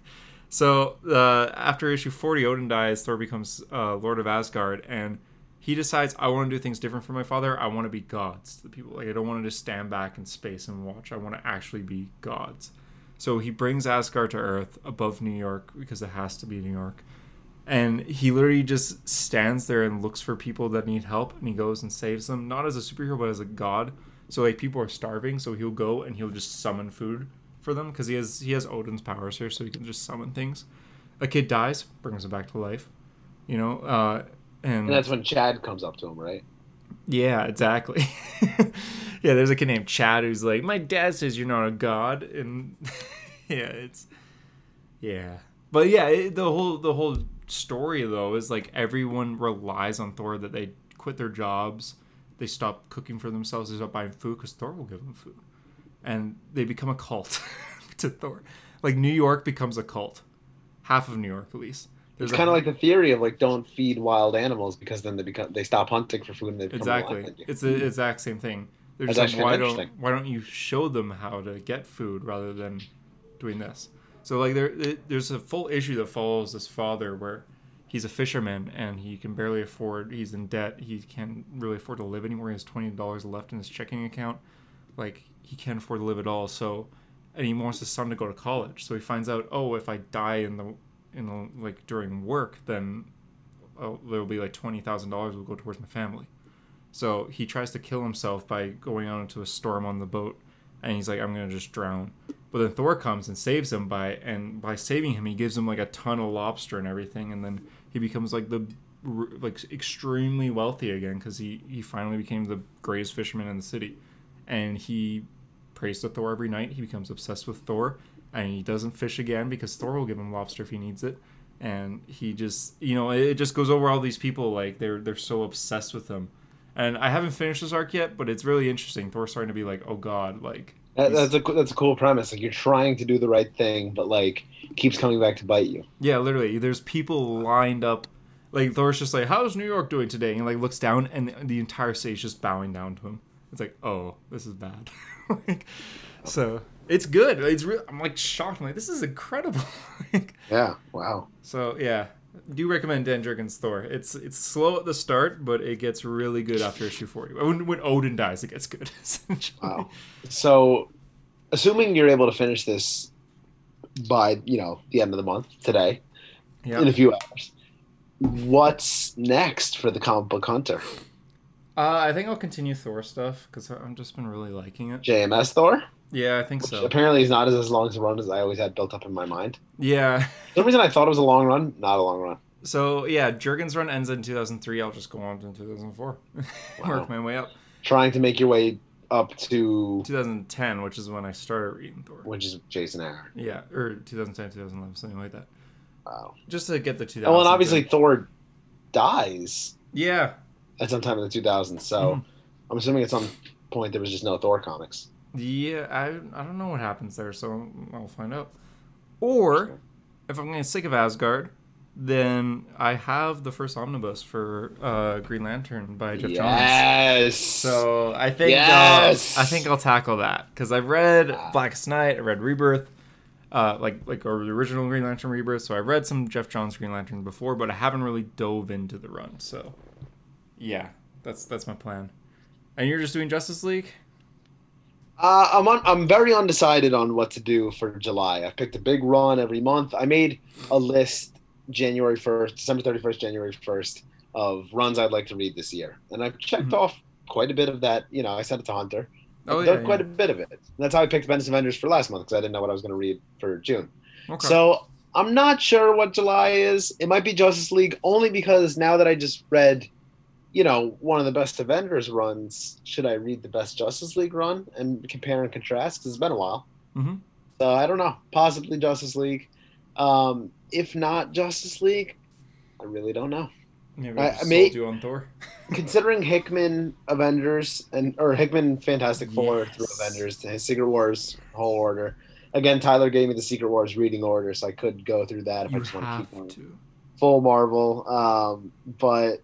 so uh, after issue 40, Odin dies. Thor becomes uh, Lord of Asgard, and he decides, I want to do things different for my father. I want to be gods to the people. Like I don't want to just stand back in space and watch. I want to actually be gods. So he brings Asgard to Earth above New York because it has to be New York. And he literally just stands there and looks for people that need help, and he goes and saves them, not as a superhero but as a god. So like people are starving, so he'll go and he'll just summon food for them because he has he has Odin's powers here, so he can just summon things. A kid dies, brings him back to life, you know, uh, and, And that's when Chad comes up to him, right? yeah, exactly. yeah, there's a kid named Chad who's like, my dad says you're not a god, and yeah, it's yeah, but yeah, it, the whole the whole story though is like everyone relies on Thor that they quit their jobs, they stop cooking for themselves, they stop buying food because Thor will give them food, and they become a cult to Thor. Like New York becomes a cult, half of New York at least. It's There's a- kind of like the theory of like don't feed wild animals because then they become they stop hunting for food and they become exactly. it's the exact same thing. They're That's just like why don't why don't you show them how to get food rather than doing this? So like there there's a full issue that follows this father where he's a fisherman and he can barely afford he's in debt he can't really afford to live anymore he has $20 left in his checking account. Like he can't afford to live at all so and he wants his son to go to college. So he finds out oh if i die in the in the like during work then oh, there'll be like $20000 will go towards my family. So he tries to kill himself by going out into a storm on the boat, and he's like, "I'm gonna just drown." But then Thor comes and saves him by and by saving him, he gives him like a ton of lobster and everything, and then he becomes like the like extremely wealthy again because he he finally became the greatest fisherman in the city, and he prays to Thor every night. He becomes obsessed with Thor, and he doesn't fish again because Thor will give him lobster if he needs it. And he just, you know, it just goes over all these people like they're they're so obsessed with him. And I haven't finished this arc yet, but it's really interesting. Thor's starting to be like, oh god, like That, that's a that's a cool premise. Like you're trying to do the right thing, but like keeps coming back to bite you. yeah, literally. There's people lined up. Like Thor's just like, how's New York doing today? And like looks down, and the entire city's just bowing down to him. It's like, oh, this is bad. like, so it's good. It's real. I'm like shocked. I'm like, this is incredible. like, Yeah. Wow. so yeah, do recommend Dan Jurgens Thor. It's it's slow at the start, but it gets really good after issue 40. When, when Odin dies, it gets good. essentially. Wow. So, assuming you're able to finish this by you know the end of the month today, Yeah. in a few hours, what's next for the comic book hunter? Uh, I think I'll continue Thor stuff because I've just been really liking it. JMS Thor, Yeah, I think so. apparently is not as, as long as a run as I always had built up in my mind. Yeah. For some reason, I thought it was a long run. Not a long run. So yeah, Jurgens' run ends in 2003. I'll just go on to 2004, Wow. work my way up. Trying to make your way up to 2010, which is when I started reading Thor. which is Jason Aaron. Yeah, or 2010, 2011, something like that. Wow. Just to get the 2000s. Oh, and obviously. Thor dies Yeah. at some time in the 2000s. So Mhm. I'm assuming at some point there was just no Thor comics. Yeah, I I don't know what happens there, so I'll find out. Or if I'm getting sick of Asgard, then I have the first omnibus for uh, Green Lantern by Geoff Johns. yes. So I think Yes! I'll, I think I'll tackle that because I've read Wow. Blackest Night, I read Rebirth, uh, like like or the original Green Lantern Rebirth. So I read some Geoff Johns Green Lantern before, but I haven't really dove into the run. So yeah, that's that's my plan. And you're just doing Justice League? Uh, I'm on, I'm very undecided on what to do for July. I've picked a big run every month. I made a list January 1st, December 31st, January 1st of runs I'd like to read this year, and I've checked Mhm. off quite a bit of that. You know, I sent it to Hunter. Oh yeah, quite yeah. a bit of it. And that's how I picked Bendis Avengers for last month because I didn't know what I was going to read for June. Okay. So I'm not sure what July is. It might be Justice League only because now that I just read, you know, one of the best Avengers runs, should I read the best Justice League run and compare and contrast? Because it's been a while. Mhm. So I don't know. Possibly Justice League. Um, if not Justice League, I really don't know. Maybe I- I, may- you on Thor. Considering Hickman Avengers and or Hickman Fantastic Four through Avengers Secret Wars whole order. Again, Tyler gave me the Secret Wars reading order, so I could go through that if I just want to keep going. to. full Marvel. Um, but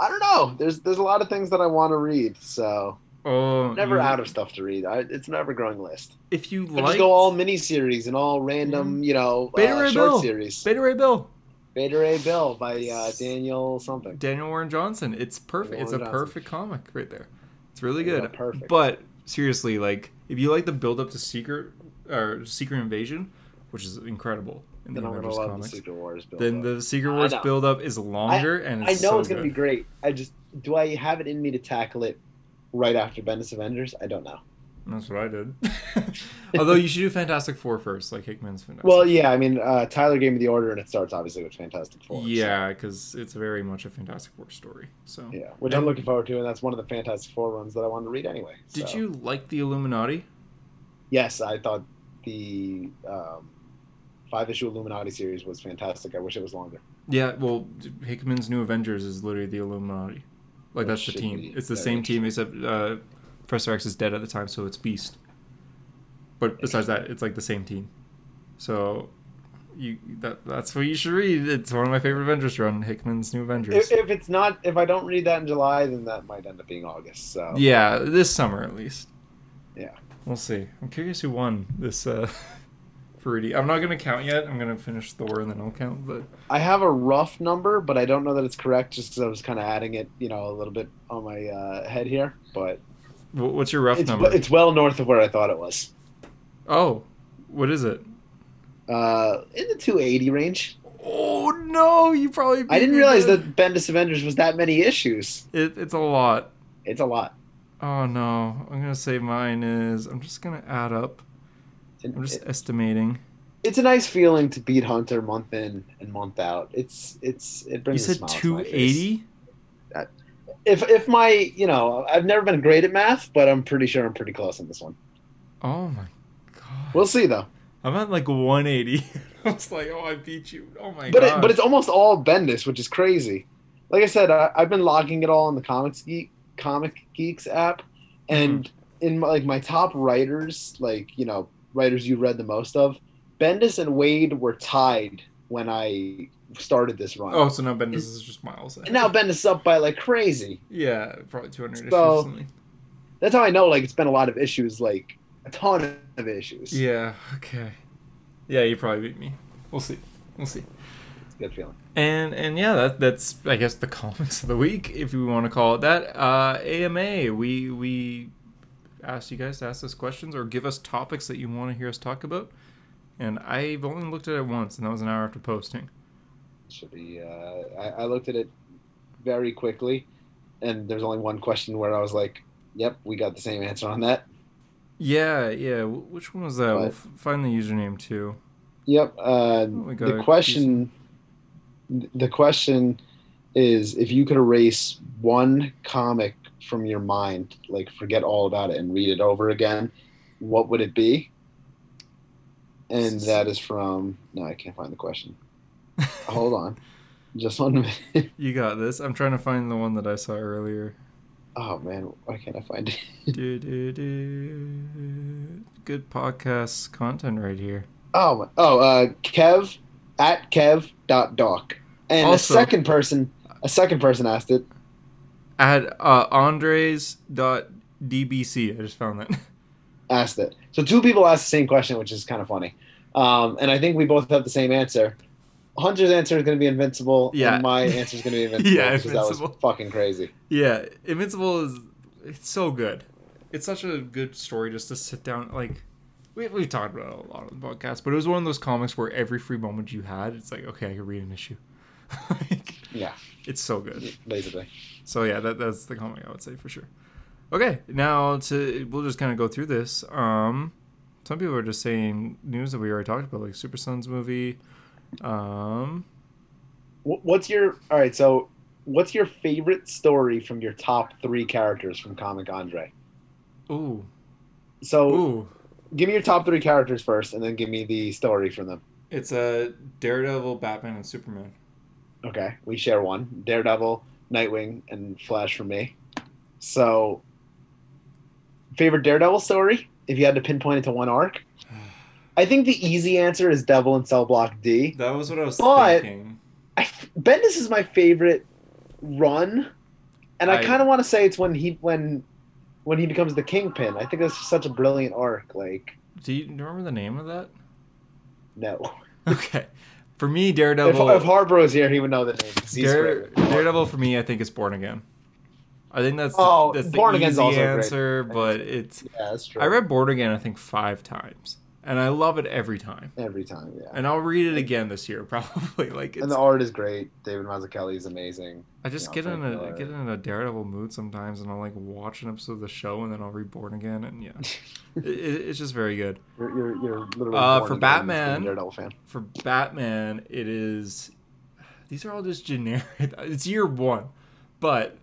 I don't know. There's there's a lot of things that I want to read, so Oh, never out of stuff to read. I, it's an ever growing list. If you like just go all mini series and all random, you know, Beta uh, Ray short Bill. series. Beta Ray Bill, Beta Ray Bill by uh, Daniel something. Daniel Warren Johnson. It's perfect. It's a Johnson. perfect comic right there. It's really Yeah, good. perfect. But seriously, like if you like the build up to Secret or Secret Invasion, which is incredible in the Then I'm gonna love comics, the Secret Wars. Build then up. the Secret Wars build up is longer and I know it's so it's gonna good. be great. I just do I have it in me to tackle it right after Bendis Avengers? I don't know. That's what I did. Although you should do Fantastic Four first, like Hickman's Fantastic. Well, yeah, I mean, uh, Tyler gave me the order, and it starts obviously with Fantastic Four. Yeah, because it's very much a Fantastic Four story. So, Yeah, which I'm looking forward to, and that's one of the Fantastic Four runs that I wanted to read anyway. did you like the Illuminati? Yes, I thought the um, five issue Illuminati series was fantastic. I wish it was longer. Yeah, well, Hickman's New Avengers is literally the Illuminati. Like that's the team. be It's the same team except uh, Professor X is dead at the time, so it's Beast. But besides that, it's like the same team. So, you that that's what you should read. It's one of my favorite Avengers run, Hickman's New Avengers. If, if it's not, if I don't read that in July, then that might end up being August. So Yeah, this summer at least. Yeah. We'll see. I'm curious who won this uh Rudy. I'm not gonna count yet. I'm gonna finish Thor and then I'll count. But I have a rough number, but I don't know that it's correct, just because I was kind of adding it, you know, a little bit on my uh, head here. But what's your rough it's number? it's well north of where I thought it was. oh, what is it? Uh, in the 280 range. Oh no, you probably. I didn't realize that Bendis Avengers was that many issues. it, it's a lot. It's a lot. Oh no, I'm gonna say mine is. I'm just gonna add up. I'm just estimating. it's a nice feeling to beat Hunter month in and month out. It's it's it You brings. a said my face. 280. If if my you know I've never been great at math, but I'm pretty sure I'm pretty close on this one. Oh my god. We'll see though. I'm at like 180. I was like, oh, I beat you. Oh my But god. it, but it's almost all Bendis, which is crazy. Like I said, I, I've been logging it all in the Comics Geek Comic Geeks app, and Hmm. in my, like my top writers, like you know writers you read the most of, Bendis and Waid were tied when I started this run. Oh, so now Bendis is just miles. and now Bendis is up by like crazy. Yeah, probably 200 issues. So- something. That's how I know like it's been a lot of issues, like a ton of issues. Yeah. Okay. Yeah, you probably beat me. We'll see. We'll see. It's a good feeling. And and yeah, that that's I guess the comics of the week, if we want to call it that. Uh, AMA, we we asked you guys to ask us questions or give us topics that you want to hear us talk about. And I've only looked at it once, and that was an hour after posting. Should be. Uh, I, I looked at it very quickly, and there's only one question where I was like, "Yep, we got the same answer on that." Yeah, yeah. Which one was that? We'll f- find the username too. Yep. Uh, got the question. The question is, if you could erase one comic from your mind, like forget all about it and read it over again, what would it be? And that is from. No, I can't find the question. Hold on, just one minute. You got this. I'm trying to find the one that I saw earlier. Oh man, why can't I find it? do, do, do. Good podcast content right here. Oh, my- oh, uh, Kev at Kev dot doc, and Also- a second person, a second person asked it. At uh, Andres.dbc. I just found that. Asked it. So two people asked the same question, which is kind of funny. Um, and I think we both have the same answer. Hunter's answer is going to be invincible. Yeah. And my answer is going to be invincible. Yeah, because that was fucking crazy. yeah, Invincible is it's so good. it's such a good story just to sit down like we, we've talked about it a lot on the podcast but it was one of those comics where every free moment you had it's like okay i can read an issue like, Yeah, it's so good basically. so yeah that, that's the comic i would say for sure okay now to we'll just kind of go through this um some people are just saying news that we already talked about like super sons movie um What's your all right? So, what's your favorite story from your top three characters from Comic Andre? ooh So, ooh give me your top three characters first, and then give me the story from them. it's a daredevil batman and superman Okay, we share one: Daredevil, Nightwing, and Flash for me. So, favorite Daredevil story? If you had to pinpoint it to one arc, I think the easy answer is Devil in Cell Block D. that was what i was But- thinking I, Bendis is my favorite run, and I, I- kind of want to say it's when he when when he becomes the Kingpin. I think that's just such a brilliant arc. Like, do you remember the name of that no, Okay. For me, Daredevil. if Harper was here, he would know the name. Dare. Daredevil for me, I think is Born Again. I think that's the, Oh, that's Born Again's easy also great. answer, but it's. Yeah, that's true. I read Born Again, I think five times, and I love it every time. every time. Yeah, And I'll read it again this year, probably. Like and the art is great. David Mazzucchelli is amazing. I just you get in a get in a Daredevil mood sometimes, and I'll like watch an episode of the show, and then I'll read Born Again, and yeah, it, it, it's just very good. You're, you're, you're literally Uh, for again as being Batman- a Daredevil fan. For Batman, it is. These are all just generic. It's year one, but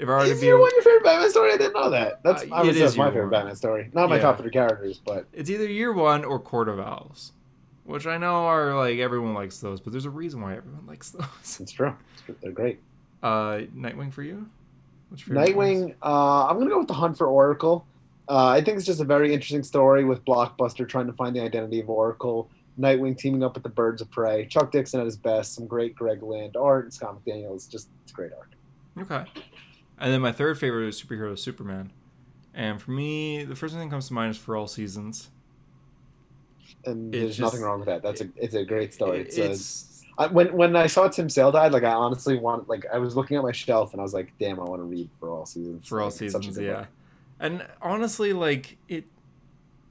if I were to Is be, your one your favorite Batman story? I didn't know that. That's Uh, I would it say is that's my favorite one. Batman story. Not my Yeah. top three characters, but it's either year one or Court of Owls, which I know are like everyone likes those, but there's a reason why everyone likes those. it's true. It's true. They're great. Uh, Nightwing for you? Nightwing. Uh, I'm gonna go with the Hunt for Oracle. Uh, I think it's just a very interesting story with Blockbuster trying to find the identity of Oracle. Nightwing teaming up with the Birds of Prey. Chuck Dixon at his best. Some great Greg Land art. And Scott McDaniel. It's just it's great art. Okay. And then my third favorite is superhero is Superman. And for me, the first thing that comes to mind is For All Seasons. And there's just- nothing wrong with that. That's a it's a great story. It's, a, It's, I, when when I saw Tim Sale died, like I honestly want like I was looking at my shelf and I was like, damn, I want to read for all seasons. For All Like, it's such a Seasons, yeah. book. And honestly, like it,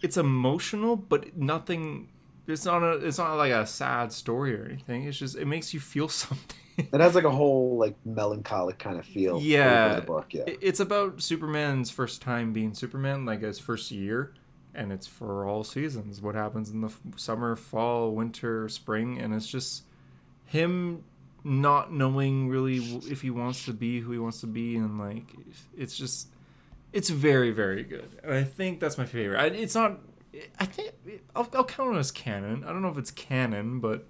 it's emotional, but nothing. It's not a. It's not like a sad story or anything. It's just it makes you feel something. It has like a whole like melancholic kind of feel. Yeah. the book. Yeah. It's about Superman's first time being Superman, like his first year, and it's for all seasons. What happens in the f- summer, fall, winter, spring, and it's just him not knowing really if he wants to be who he wants to be, and like it's just it's very very good. And I think that's my favorite. I, it's not. I think I'll, I'll count it as canon. I don't know if it's canon, but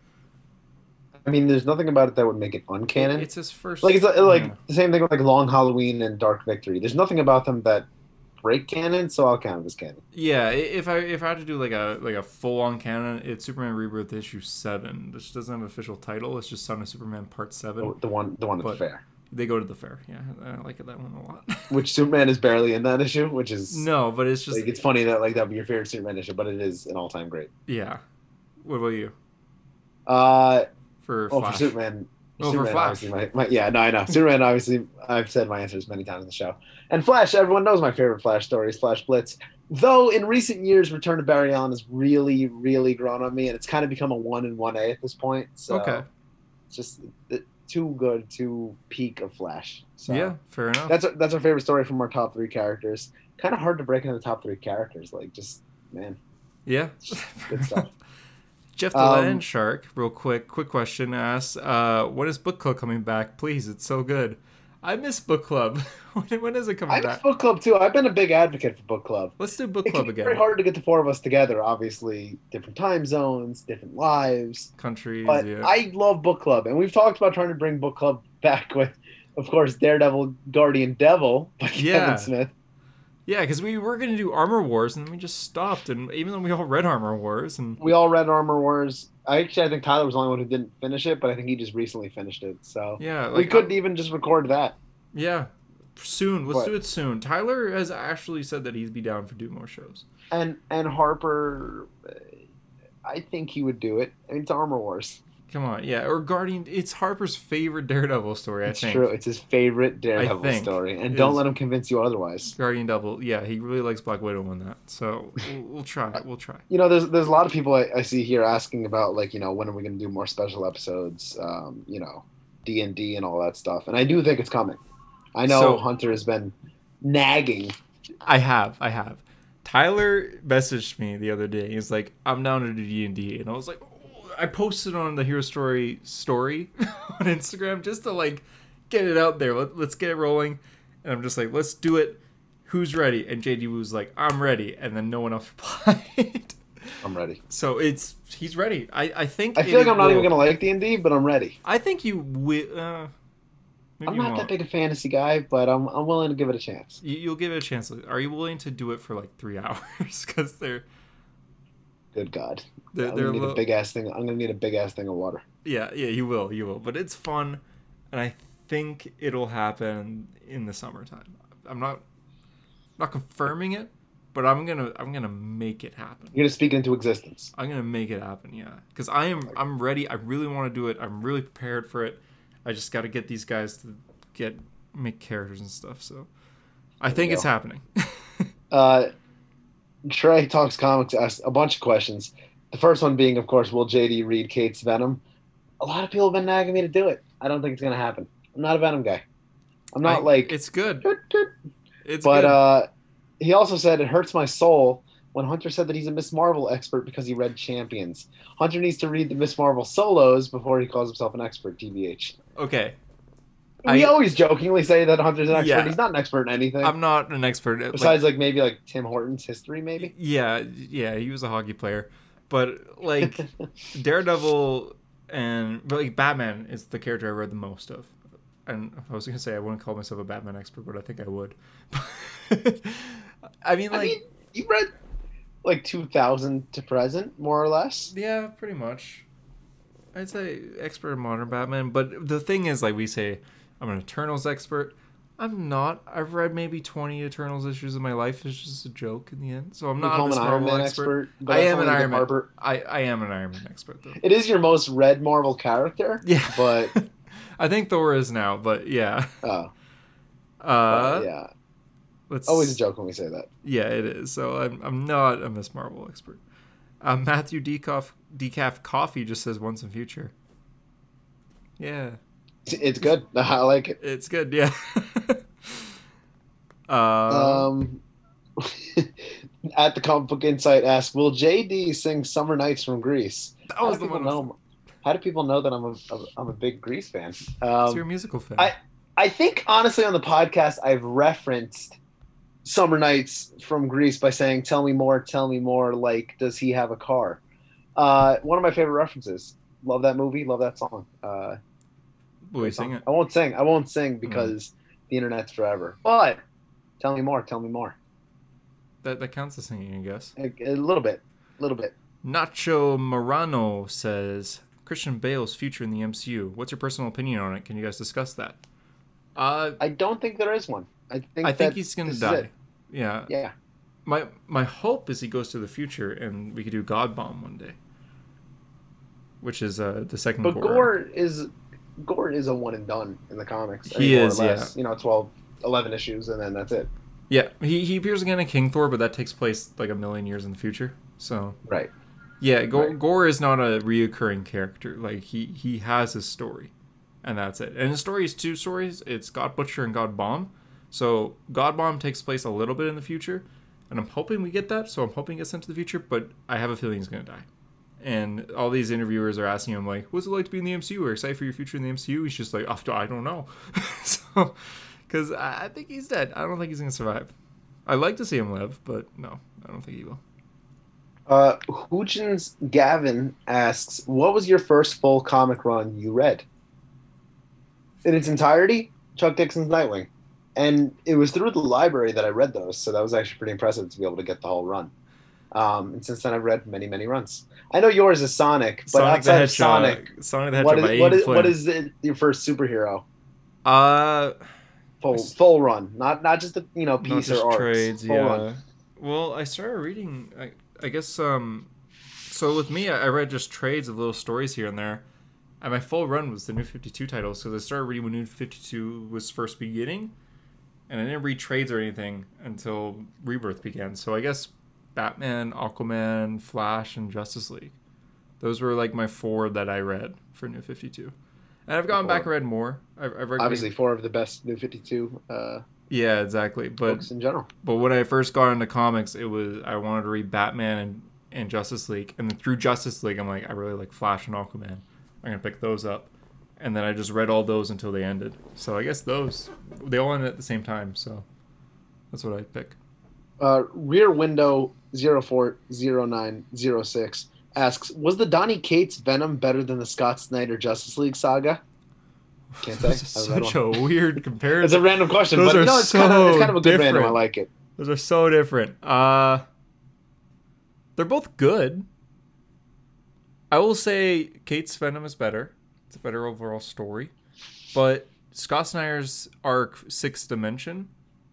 I mean, there's nothing about it that would make it uncanon. it's his first. like it's like yeah. the same thing with like Long Halloween and Dark Victory. There's nothing about them that break canon, so I'll count it as canon. Yeah, if I if I had to do like a like a full on canon, it's Superman Rebirth issue seven, which doesn't have an official title. It's just Son of Superman Part Seven. The, the one, the one that's But- fair. They go to the fair. Yeah, I like that one a lot. Which Superman is barely in that issue, which is no, but it's just like it's funny that like that would be your favorite Superman issue, but it is an all time great. yeah. What about you Uh, for well, Flash? for Superman, Oh, for Superman Flash. obviously my, my yeah no I know Superman obviously I've said my answers many times in the show and Flash everyone knows my favorite Flash story is Flash Blitz though in recent years Return to Barry Allen has really really grown on me and it's kind of become a one and one A at this point so Okay. it's just uh, too good too peak of Flash so yeah, fair enough. that's our, that's our favorite story from our top three characters kind of hard to break into the top three characters like just man yeah. good stuff. Jeff the Um, Land Shark, real quick, quick question asks, uh, when is book club coming back? Please, it's so good. I miss book club. when, when is it coming I miss back? book club too I've been a big advocate for book club Let's do book it club again. very hard to get the four of us together. Obviously, different time zones, different lives. Countries, But yeah. I love book club, and we've talked about trying to bring book club back with, of course, Daredevil, Guardian Devil by Yeah. Kevin Smith. Yeah, because we were gonna do Armor Wars and then we just stopped. And even though we all read Armor Wars, and We all read Armor Wars. I actually, I think Tyler was the only one who didn't finish it, but I think he just recently finished it. So yeah, like we couldn't even just record that. yeah, soon. Let's What? do it soon. Tyler has actually said that he'd be down for do more shows. And and Harper, I think he would do it. I mean, it's Armor Wars. Come on, yeah, or Guardian. It's Harper's favorite Daredevil story. I think. It's think true. It's his favorite Daredevil story, and don't let him convince you otherwise. Guardian Devil. Yeah, he really likes Black Widow in that. So we'll, we'll try. We'll try. You know, there's there's a lot of people I, I see here asking about like you know when are we going to do more special episodes? Um, you know, D and D and all that stuff, and I do think it's coming. I know So- Hunter has been nagging. I have. I have. Tyler messaged me the other day. He's like, "I'm down to do D and D," and I was like, I posted on the Hero Story story on Instagram just to like get it out there. Let, let's get it rolling. And I'm just like, let's do it. Who's ready? And JD was like, I'm ready. And then no one else replied. I'm ready. so it's he's ready. I I think. I feel like I'm not even going to like D and D, but I'm ready. I think you will. Uh, maybe I'm not that big a fantasy guy, but I'm I'm willing to give it a chance. You, you'll give it a chance. Are you willing to do it for like three hours? Because they're Good God, they're, I'm they're gonna need lo- a big ass thing. I'm gonna need a big ass thing of water. Yeah, yeah, you will, you will. But it's fun, and I think it'll happen in the summertime. I'm not not confirming it, but I'm gonna I'm gonna make it happen. You're gonna speak into existence. I'm gonna make it happen. Yeah, because I am I'm ready. I really want to do it. I'm really prepared for it. I just got to get these guys to get make characters and stuff. So I think it's happening. Uh, Trey talks comics asked a bunch of questions. The first one being, of course, will JD read Cates' Venom? A lot of people have been nagging me to do it. I don't think it's gonna happen. I'm not a Venom guy. I'm not I- like, it's good. toot, toot. It's but good. uh, he also said it hurts my soul when Hunter said that he's a Miss Marvel expert because he read Champions. Hunter needs to read the Miss Marvel solos before he calls himself an expert. TBH. okay, We I- always jokingly say that Hunter's an expert. Yeah. He's not an expert in anything I'm not an expert. Like, besides, like maybe like Tim Hortons history, maybe. Yeah, yeah, he was a hockey player, but like Daredevil and but like Batman is the character I read the most of. And I was gonna say I wouldn't call myself a Batman expert, but I think I would. I mean, I like, mean, you read like 2000 to present, more or less. yeah, pretty much. I'd say expert in modern Batman, but the thing is, like we say, I'm an Eternals expert. I'm not. I've read maybe 20 Eternals issues in my life. It's just a joke in the end. So I'm not an Iron Man expert. expert. I am an Iron Man. Harper- I, I am an Iron Man expert though. It is your most read Marvel character, Yeah, but I think Thor is now, but yeah. oh, Uh, yeah, let's always a joke when we say that. Yeah, it is. So I'm I'm not a Miss Marvel expert. Uh, Matthew Decaf Decaf Coffee just says once in future. Yeah, It's- good. I like it. it's good. Yeah. uh, Um, at the comic book insight, asked, "Will JD sing Summer Nights from Grease?" that How was do the people one. know? How do people know that I'm a I'm a big Grease fan? So Um, you're a musical fan. I- I think honestly on the podcast I've referenced Summer Nights from Grease by saying "Tell me more, tell me more." Like, does he have a car? Uh, one of my favorite references. Love that movie. Love that song. Uh, Will you sing it? I won't sing. I won't sing because the internet's forever. But tell me more. Tell me more. That that counts as singing, I guess. A, a little bit. A little bit. Nacho Morano says Christian Bale's future in the MCU. What's your personal opinion on it? Can you guys discuss that? Uh, I don't think there is one. I think. I think he's gonna die. Yeah, Yeah. my my hope is he goes to the future and we could do God Bomb one day, which is uh, the second. But Gorr. Gorr is Gorr is a one and done in the comics. I He mean, is, less. You know, 12, 11 issues, and then that's it. Yeah, he he appears again in King Thor, but that takes place like a million years in the future. So Right. yeah, Gorr, Right. Gorr is not a reoccurring character. Like he he has his story, and that's it. And his story is two stories. It's God Butcher and God Bomb. So God Bomb takes place a little bit in the future, and I'm hoping we get that. So I'm hoping it gets into the future, but I have a feeling he's gonna die. And all these interviewers are asking him like, "What's it like to be in the MCU? Are excited for your future in the MCU?" He's just like, "Oh, I don't know." so, because I, I think he's dead. I don't think he's gonna survive. I'd like to see him live, but no, I don't think he will. Uh, Hoochins Gavin asks, "What was your first full comic run you read?" In its entirety, Chuck Dixon's Nightwing, and it was through the library that I read those, so that was actually pretty impressive to be able to get the whole run. Um, and since then, I've read many, many runs. I know yours is Sonic, but Sonic the outside of Sonic, Sonic the what Hedgehog is, what is what is it, your first superhero Uh, full full run? Not not just the you know piece or trades. full yeah. run. Well, I started reading. I, I guess um, so with me, I, I read just trades of little stories here and there, And my full run was the New 52 titles because I started reading when New 52 was first beginning. And I didn't read trades or anything until Rebirth began. So I guess Batman, Aquaman, Flash, and Justice League. Those were like my four that I read for New 52. And I've gone back and read more. I've, I've read Obviously, four of the best New Fifty Two uh, Yeah, exactly. But books in general. but when I first got into comics, it was I wanted to read Batman and, and Justice League, and then through Justice League, I'm like, I really like Flash and Aquaman. I'm gonna pick those up, and then I just read all those until they ended. So I guess those they all ended at the same time. So that's what I pick. Uh, Rear Window 040906 asks, was the Donny Cates Venom better than the Scott Snyder Justice League saga? Can't say. This is I read such a weird comparison. It's a random question, Those but are no, it's kind of it's so kind of a good random. I like it. Those are so different. Uh they're both good. I will say Cates' Venom is better. It's a better overall story. But Scott Snyder's arc Sixth Dimension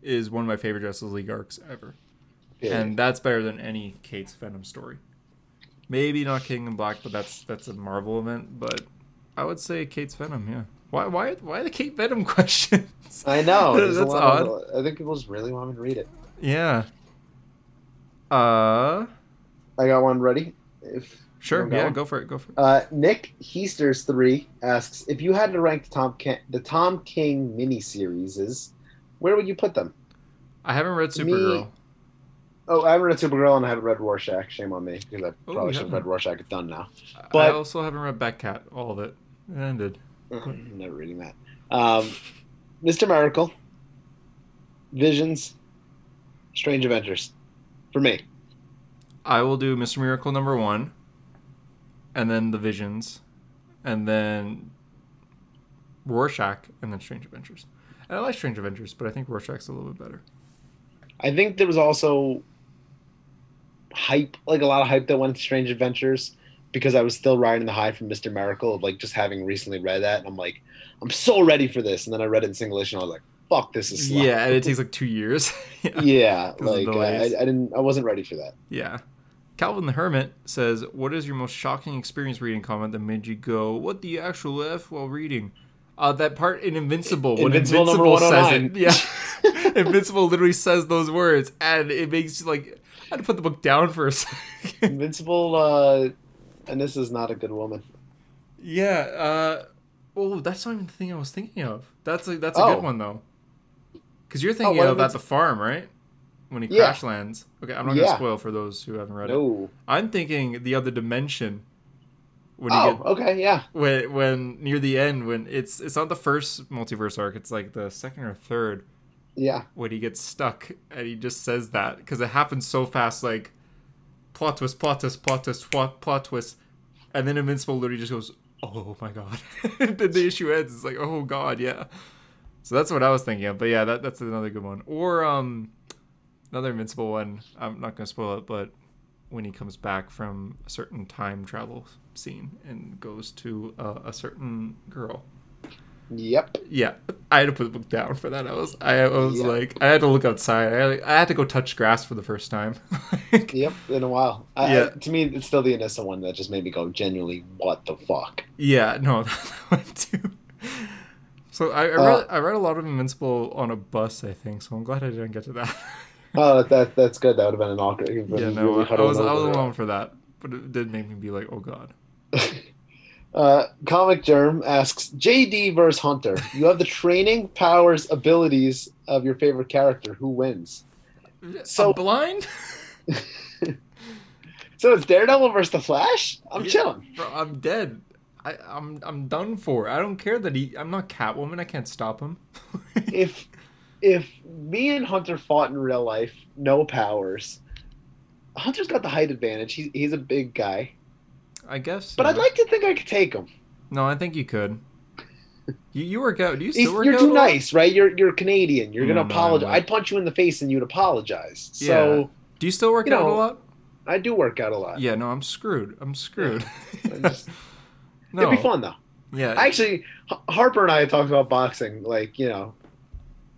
is one of my favorite Justice League arcs ever. Yeah. And that's better than any Cates' Venom story. Maybe not King in Black, but that's that's a Marvel event. But I would say Cates' Venom, yeah. Why why why the Kate Venom questions? I know. That's lot of- I think people just really want me to read it. Yeah. Uh I got one ready. If Sure. Yeah, go for it. Go for it. Uh, Nick Heasters three asks if you had to rank the Tom King, the Tom King miniseries, where would you put them? I haven't read Me- Supergirl. Oh, I haven't read Supergirl and I haven't read Rorschach. Shame on me because I probably should have read Rorschach. It's done now. But I also haven't read Batcat. All of it. It ended. I'm never reading that. Um, Mr. Miracle, Visions, Strange Adventures, for me. I will do Mr. Miracle number one, and then The Visions, and then Rorschach, and then Strange Adventures. And I like Strange Adventures, but I think Rorschach's a little bit better. I think there was also hype, like a lot of hype that went to Strange Adventures because I was still riding the high from Mr. Miracle of like just having recently read that, and I'm like, I'm so ready for this. And then I read it in single issue, and I was like, fuck, this is. Yeah, and it takes like two years. yeah. yeah, like I. I didn't, I wasn't ready for that. Yeah. Calvin the Hermit says, What is your most shocking experience reading comment that made you go, What the actual F while reading? Uh, that part in Invincible, when Invincible Invincible says it. Yeah. Invincible literally says those words, and it makes you like, I had to put the book down for a second. Invincible, uh, and this is not a good woman. yeah. Uh, oh, that's not even the thing I was thinking of. That's a, that's a Oh. good one, though. Because you're thinking what of at the farm, right? When he Yeah. crash lands. Okay, I'm not going to spoil for those who haven't read it. No. I'm thinking the other dimension. When you Oh, get okay, yeah. when when near the end when it's it's not the first multiverse arc it's like the second or third Yeah. when he gets stuck and he just says that because it happens so fast like plot twist plot twist plot twist plot, plot twist and then invincible literally just goes oh my god then the issue ends it's like oh god yeah so that's what i was thinking of but yeah that, that's another good one or um another invincible one i'm not gonna spoil it but when he comes back from a certain time travel scene and goes to uh, a certain girl Yep. yeah, I had to put the book down for that. I was, I was Yeah. like, I had to look outside. I, I had to go touch grass for the first time. Like, Yep. In a while. I, Yeah. I- to me, it's still the Anissa one that just made me go genuinely, what the fuck? yeah, no, that one too. So I, I read, Uh, I read a lot of Invincible on a bus, I think. So I'm glad I didn't get to that. Oh, that, that that's good. That would have been an awkward. been yeah, no, really I, I was, I was alone for that, but it did make me be like, oh god. Uh, Comic Germ asks JD versus Hunter. You have the training, powers, abilities of your favorite character. Who wins? So So- blind? So it's Daredevil versus the Flash. I'm Yeah. chilling. Bro, I'm dead. I, I'm I'm done for. I don't care that he. I'm not Catwoman. I can't stop him. If if me and Hunter fought in real life, no powers. Hunter's got the height advantage. He's he's a big guy, I guess. but I'd like to think I could take him. No, I think you could. You, you work out. Do you still work You're out? too nice, right? You're you're Canadian. You're gonna no, apologize. I'd punch you in the face and you'd apologize. So Do you still work You out a lot? I do work out a lot. Yeah, no, I'm screwed. I'm screwed. I just- no. It'd be fun though. Yeah. Actually, Harper and I had talked about boxing, like you know,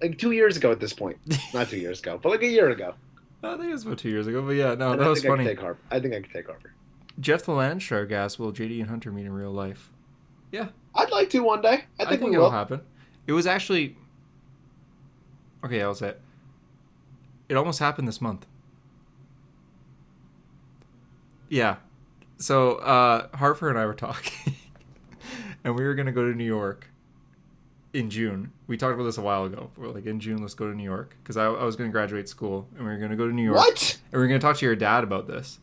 like two years ago at this point. Not two years ago, but like a year ago. I think it was about two years ago, but yeah, no, And that I was think I could funny. take Harper. I think I could take Harper. Jeff the Land Shark asked, "Will JD and Hunter meet in real life?" Yeah. I'd like to one day. I I think, think, we it'll will. happen. It was actually okay. I'll say it. It almost happened this month. Yeah. So uh, Harper and I were talking, and we were gonna go to New York in June. We talked about this a while ago. We are like, in June, let's go to New York because I, I was gonna graduate school, and we were gonna go to New York. What? And we are gonna talk to your dad about this,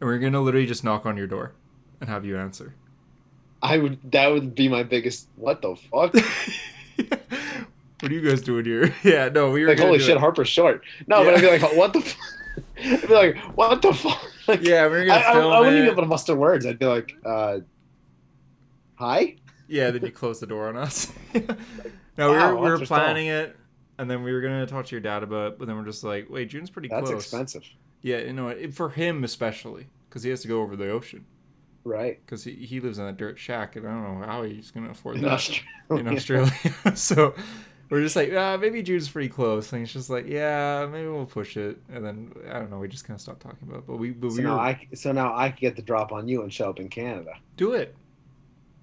and we are gonna literally just knock on your door and have you answer. I would. That would be my biggest. What the fuck? what are you guys doing here? Yeah, no, we were like holy shit, it. Harper's short. No, but I'd be like, what the? F-? I'd be like, what the fuck? Like, Yeah, we are gonna I, film I wouldn't it. even be able to muster words. I'd be like, uh, hi. Yeah, then you close the door on us. no, we Wow, were we were that's planning it, and then we were gonna talk to your dad about it, but then we're just like, wait, June's pretty That's close. expensive, Yeah, you know, for him especially, because he has to go over the ocean, right? because he, he lives in a dirt shack, and I don't know how he's gonna afford In that Australia. in Australia. so we're just like, ah, maybe June's pretty close, and he's just like, yeah, maybe we'll push it, and then I don't know, we just kind of stopped talking about it, but we but So we now were, I so now I can get the drop on you and show up in Canada. do it.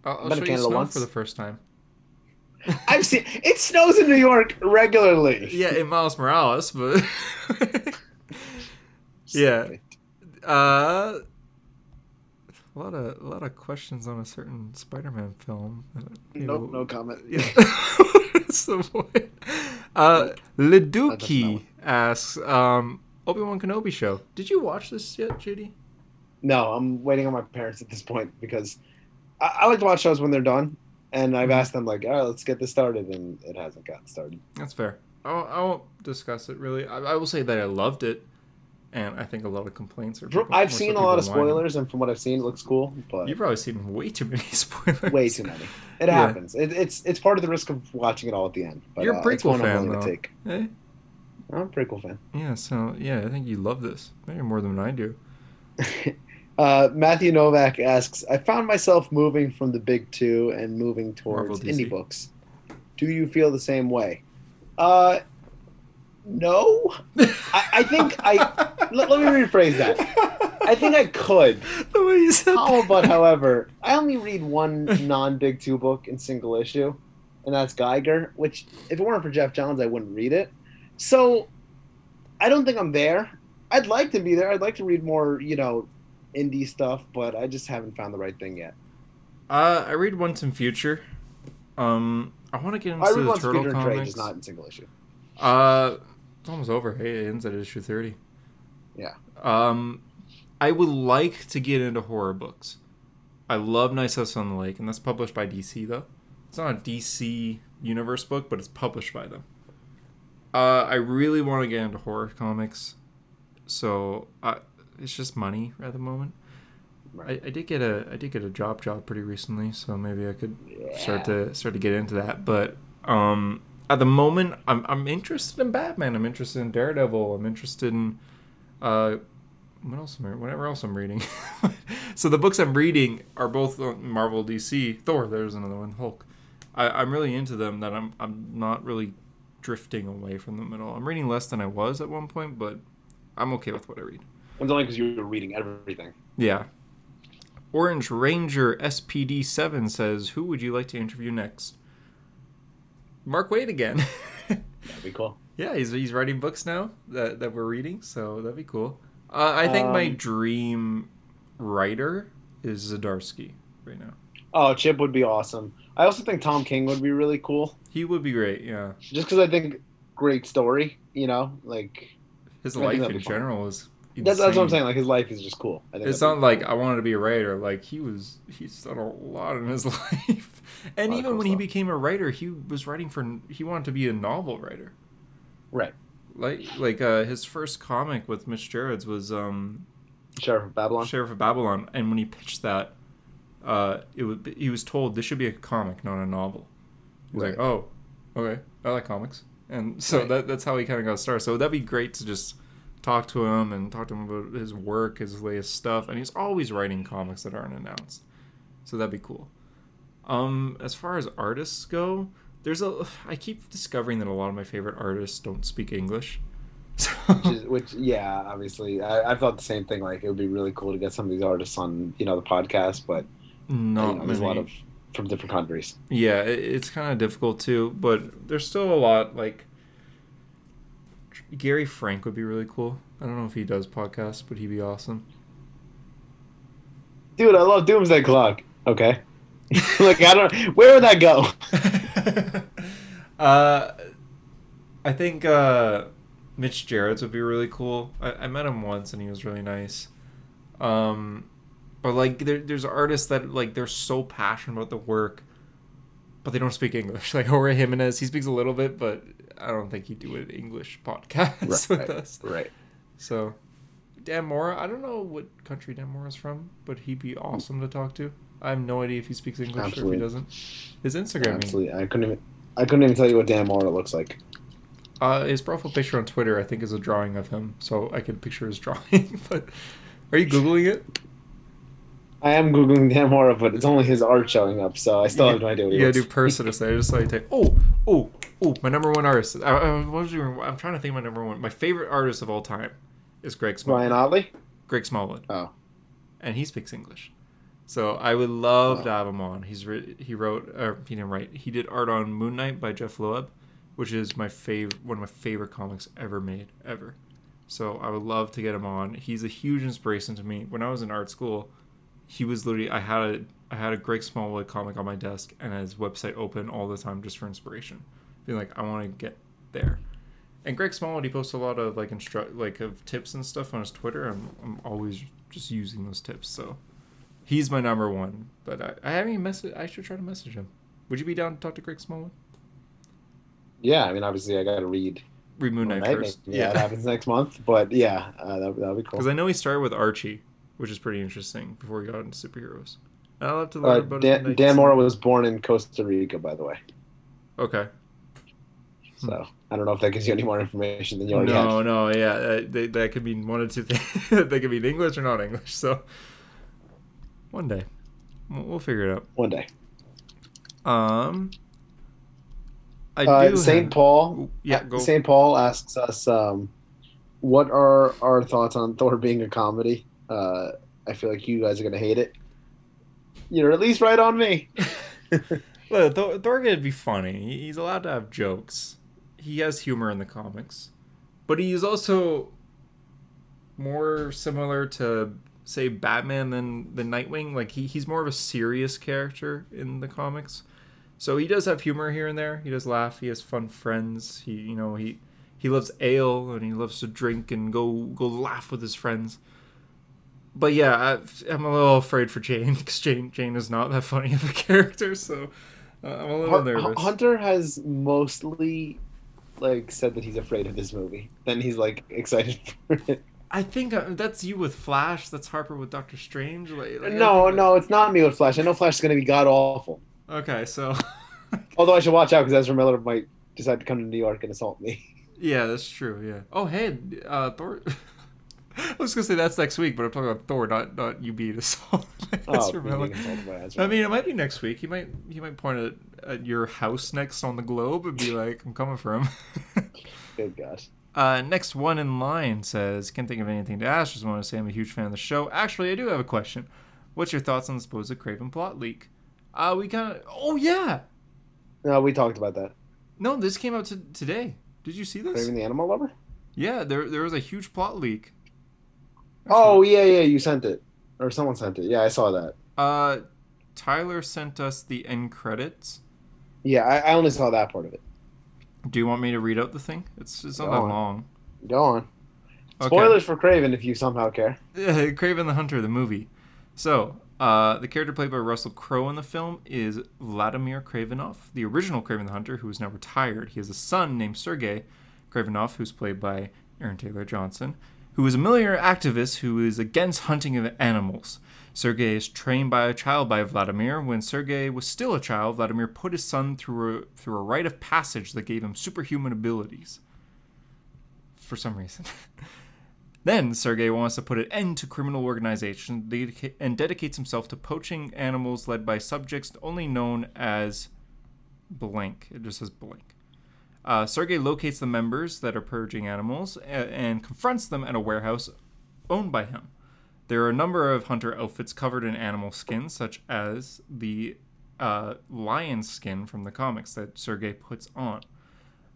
I'll, I'll to show you Canada snow once. for the first time. I've seen it snows in New York regularly. Yeah, in Miles Morales, but Yeah. uh, a lot of a lot of questions on a certain Spider-Man film. Uh, Nope, know, no comment. Yeah. What's the point? Uh, Leduki asks, um, Obi Wan Kenobi show. Did you watch this yet, JD? No, I'm waiting on my parents at this point because I, I like to watch shows when they're done, and I've Mhm. asked them like, "All right, let's get this started," and it hasn't gotten started. That's fair. I won't, I won't discuss it really. I, I will say that I loved it, and I think a lot of complaints are. people- I've so seen a lot of whining. spoilers, and from what I've seen, it looks cool, but You've probably seen way too many spoilers. way too many. It Yeah. happens. It, it's it's part of the risk of watching it all at the end. But, You're a uh, prequel I'm fan, though. take. Eh? I'm a prequel fan. Yeah, so yeah, I think you love this maybe more than I do. Uh, Matthew Novak asks, I found myself moving from the big two and moving towards indie books. Do you feel the same way? Uh, no. I, I think I. Let, let me rephrase that. I think I could. the way you said How that. about, however, I only read one non big two book in single issue, and that's Geiger, which, if it weren't for Geoff Johns, I wouldn't read it. So, I don't think I'm there. I'd like to be there. I'd like to read more, you know, indie stuff, but I just haven't found the right thing yet. Uh, I read Once and Future. Um, I want to get into I read the Once Turtle Peter and Trade, comics. just not in single issue. Uh, it's almost over. Hey, it ends at issue thirty. Yeah. Um, I would like to get into horror books. I love Nice House on the Lake, and that's published by DC though. It's not a DC universe book, but it's published by them. Uh, I really want to get into horror comics, so I, it's just money at the moment. Right. I, I did get a I did get a job job pretty recently, so maybe I could Yeah. start to start to get into that. But um, at the moment, I'm I'm interested in Batman. I'm interested in Daredevil. I'm interested in uh, what else am I? Whatever else I'm reading. so the books I'm reading are both on Marvel, DC, Thor. There's another one, Hulk. I, I'm really into them. That I'm I'm not really drifting away from them at all. I'm reading less than I was at one point, but I'm okay with what I read. It's only because you're reading everything. Yeah. Orange Ranger SPD7 says, Who would you like to interview next? Mark Waid again. That'd be cool. yeah, he's, he's writing books now that, that we're reading, so that'd be cool. Uh, I think my Um, dream writer is Zdarsky right now. Oh, Chip would be awesome. I also think Tom King would be really cool, He would be great, yeah. just because I think great story. You know, like His life in be fun. general is. That's, that's what I'm saying. Like his life is just cool. It's not like I wanted to be a writer. Like he was, he's done a lot in his life. And even cool when he became a writer, he was writing for. He wanted to be a novel writer. right. Like like uh, his first comic with Mitch Gerads was um, Sheriff of Babylon. Sheriff of Babylon, and when he pitched that, uh, it would he was told this should be a comic, not a novel. He was like, oh, okay, I like comics, and so Right. that that's how he kind of got started. So that'd be great to just talk to him and talk to him about his work, his latest stuff, and he's always writing comics that aren't announced. So that'd be cool. Um, as far as artists go, there's a I keep discovering that a lot of my favorite artists don't speak English. So which, is, which, yeah, obviously, I, I thought the same thing. Like, it would be really cool to get some of these artists on, you know, the podcast. But not you know, there's a lot of from different countries. Yeah, it, it's kind of difficult too, but there's still a lot like Gary Frank would be really cool. I don't know if he does podcasts, but he'd be awesome. Dude, I love Doomsday Clock. Okay. like I don't where would that go? uh I think uh Mitch Gerads would be really cool. I, I met him once and he was really nice. Um but like there, there's artists that like they're so passionate about the work but they don't speak English. Like Jorge Jimenez, he speaks a little bit, but I don't think he'd do an English podcast right, with us. Right. So Dan Mora, I don't know what country Dan Mora's from, but he'd be awesome to talk to. I have no idea if he speaks English Absolutely. or if he doesn't. His Instagram, Absolutely. I couldn't even I couldn't even tell you what Dan Mora looks like. uh, his profile picture on Twitter, I think, is a drawing of him, so I could picture his drawing. but are you googling it? I am googling Dan Mora, but it's only his art showing up, so I still have no idea what he You gotta looks do person to say. I just like take. Oh, oh, oh! My number one artist. I, I, what was your, I'm trying to think of my number one. My favorite artist of all time is Greg Smallwood. Ryan Ottley? Greg Smallwood. Oh. and he speaks English. So I would love Wow. to have him on. He's re- he wrote or he didn't write. He did art on Moon Knight by Jeph Loeb, which is my favorite one of my favorite comics ever made ever. So I would love to get him on. He's a huge inspiration to me. When I was in art school, he was literally I had a I had a Greg Smallwood comic on my desk and his website open all the time just for inspiration. Being like I want to get there. And Greg Smallwood, he posts a lot of like instruct like of tips and stuff on his Twitter. I'm, I'm always just using those tips. So he's my number one. But I, I haven't even messaged. I should try to message him. Would you be down to talk to Greg Smallwood? Yeah, I mean obviously I gotta read Read Moon Knight Knight, first. Yeah, it happens next month. But yeah, uh, that that'll be cool. Because I know he started with Archie, which is pretty interesting before he got into superheroes. I'll have to learn Uh, about Dan, Dan Mora was born in Costa Rica, by the way. Okay. So I don't know if that gives you any more information than you already No, have. no, yeah, uh, they, that could mean one or two things. they could mean English or not English. So one day, we'll, figure it out. One day. Um, I Uh, do. St. have- Paul. Yeah, go. St. Paul asks us, um, what are our thoughts on Thor being a comedy? Uh, I feel like you guys are gonna hate it. You're at least right on me. Look, Thor, Thor could be funny. He's allowed to have jokes. He has humor in the comics, but he is also more similar to say Batman than than Nightwing. Like he, he's more of a serious character in the comics. So he does have humor here and there. He does laugh. He has fun friends. He you know he he loves ale and he loves to drink and go go laugh with his friends. But yeah, I, I'm a little afraid for Jane because Jane Jane is not that funny of a character. So uh, I'm a little nervous. Hunter has mostly like said that he's afraid of this movie. Then he's like excited for it. I think uh, that's you with Flash. That's Harper with Doctor Strange. Like, like, No, no, it's not me with Flash. I know Flash is gonna be god awful. Okay, so Although I should watch out because Ezra Miller might decide to come to New York and assault me. yeah, that's true. Yeah. Oh, hey, uh, Thor. I was gonna say that's next week, but I'm talking about Thor, not not you being assaulted. by Oh, Ezra being Miller. by Ezra I mean, it might be next week. He might he might point at, at your house next on the globe and be like, "I'm coming for him." Good gosh. Uh, next one in line says, "Can't think of anything to ask. Just want to say I'm a huge fan of the show. Actually, I do have a question. What's your thoughts on the supposed Kraven plot leak? Uh, we kind of. Oh yeah, No, we talked about that. no, this came out to, today. Did you see this? Kraven the Animal Lover. Yeah, there there was a huge plot leak. Oh yeah, yeah, you sent it, or someone sent it. Yeah, I saw that. Uh, Tyler sent us the end credits. Yeah, I, I only saw that part of it. Do you want me to read out the thing? It's it's not Go that on. long. Go on. Okay. Spoilers for Kraven if you somehow care. Kraven the Hunter, the movie. So, uh, the character played by Russell Crowe in the film is Vladimir Kravinoff, the original Kraven the Hunter, who is now retired. He has a son named Sergei Kravinoff, who's played by Aaron Taylor Johnson, who is a millionaire activist who is against hunting of animals. Sergei is trained by a child by Vladimir. When Sergei was still a child, Vladimir put his son through a, through a rite of passage that gave him superhuman abilities. For some reason. Then Sergei wants to put an end to criminal organization and dedicates himself to poaching animals led by subjects only known as blank. It just says blank. Uh, Sergei locates the members that are purging animals and, and confronts them at a warehouse owned by him. There are a number of hunter outfits covered in animal skins, such as the uh, lion skin from the comics that Sergei puts on.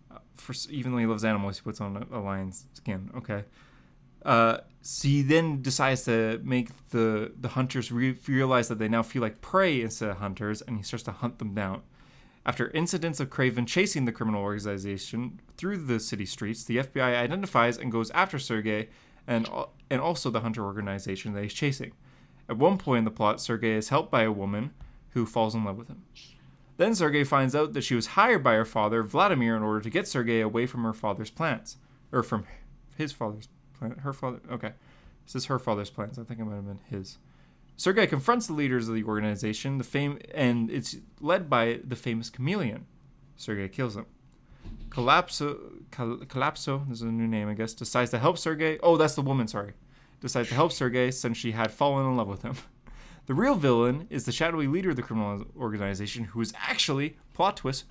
Uh, for even though he loves animals, he puts on a, a lion's skin. Okay. Uh, so he then decides to make the the hunters re- realize that they now feel like prey instead of hunters, and he starts to hunt them down. After incidents of Kraven chasing the criminal organization through the city streets, the FBI identifies and goes after Sergei and and also the hunter organization that he's chasing. At one point in the plot, Sergei is helped by a woman who falls in love with him. Then Sergei finds out that she was hired by her father, Vladimir, in order to get Sergei away from her father's plans. Or from his father's plan. Her father. Okay. This is her father's plans. I think it might have been his. Sergei confronts the leaders of the organization, the fame, and it's led by the famous chameleon. Sergei kills him. Collapso, Collapso, this is a new name, I guess, decides to help Sergei. Oh, that's the woman, sorry. Decides to help Sergei since she had fallen in love with him. The real villain is the shadowy leader of the criminal organization, who is actually, plot twist,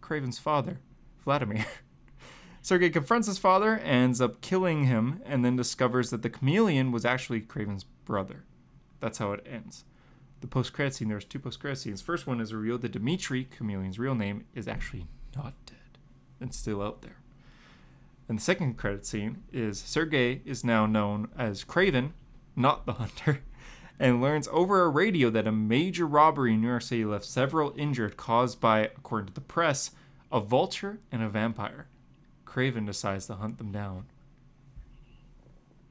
Kraven's father, Vladimir. Sergei confronts his father, ends up killing him, and then discovers that the chameleon was actually Kraven's brother. That's how it ends. The post credit scene, there's two post credit scenes. First one is revealed that Dimitri, Chameleon's real name, is actually not dead and still out there. And the second credit scene is Sergei is now known as Kraven, not the hunter, and learns over a radio that a major robbery in New York City left several injured, caused by, according to the press, a vulture and a vampire. Kraven decides to hunt them down.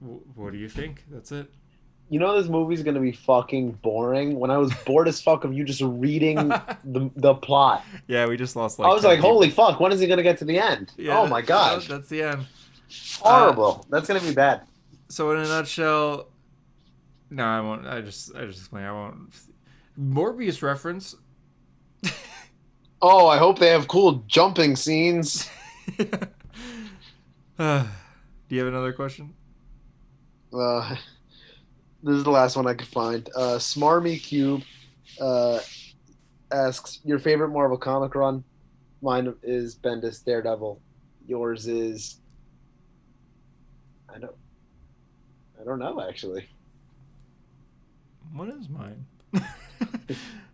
W- what do you think? That's it. You know this movie's gonna be fucking boring. When I was bored as fuck of you just reading the the plot, Yeah, we just lost like. I was like, people. "Holy fuck! When is he gonna get to the end?" Yeah, oh my gosh, That's the end. horrible. That's gonna be bad. So in a nutshell, no, I won't. I just, I just explain. I won't. Morbius reference. Oh, I hope they have cool jumping scenes. Uh, do you have another question? Uh, this is the last one I could find. Uh, Smarmy Cube uh, asks your favorite Marvel comic run. Mine is Bendis Daredevil. Yours is I don't I don't know actually. What is mine? I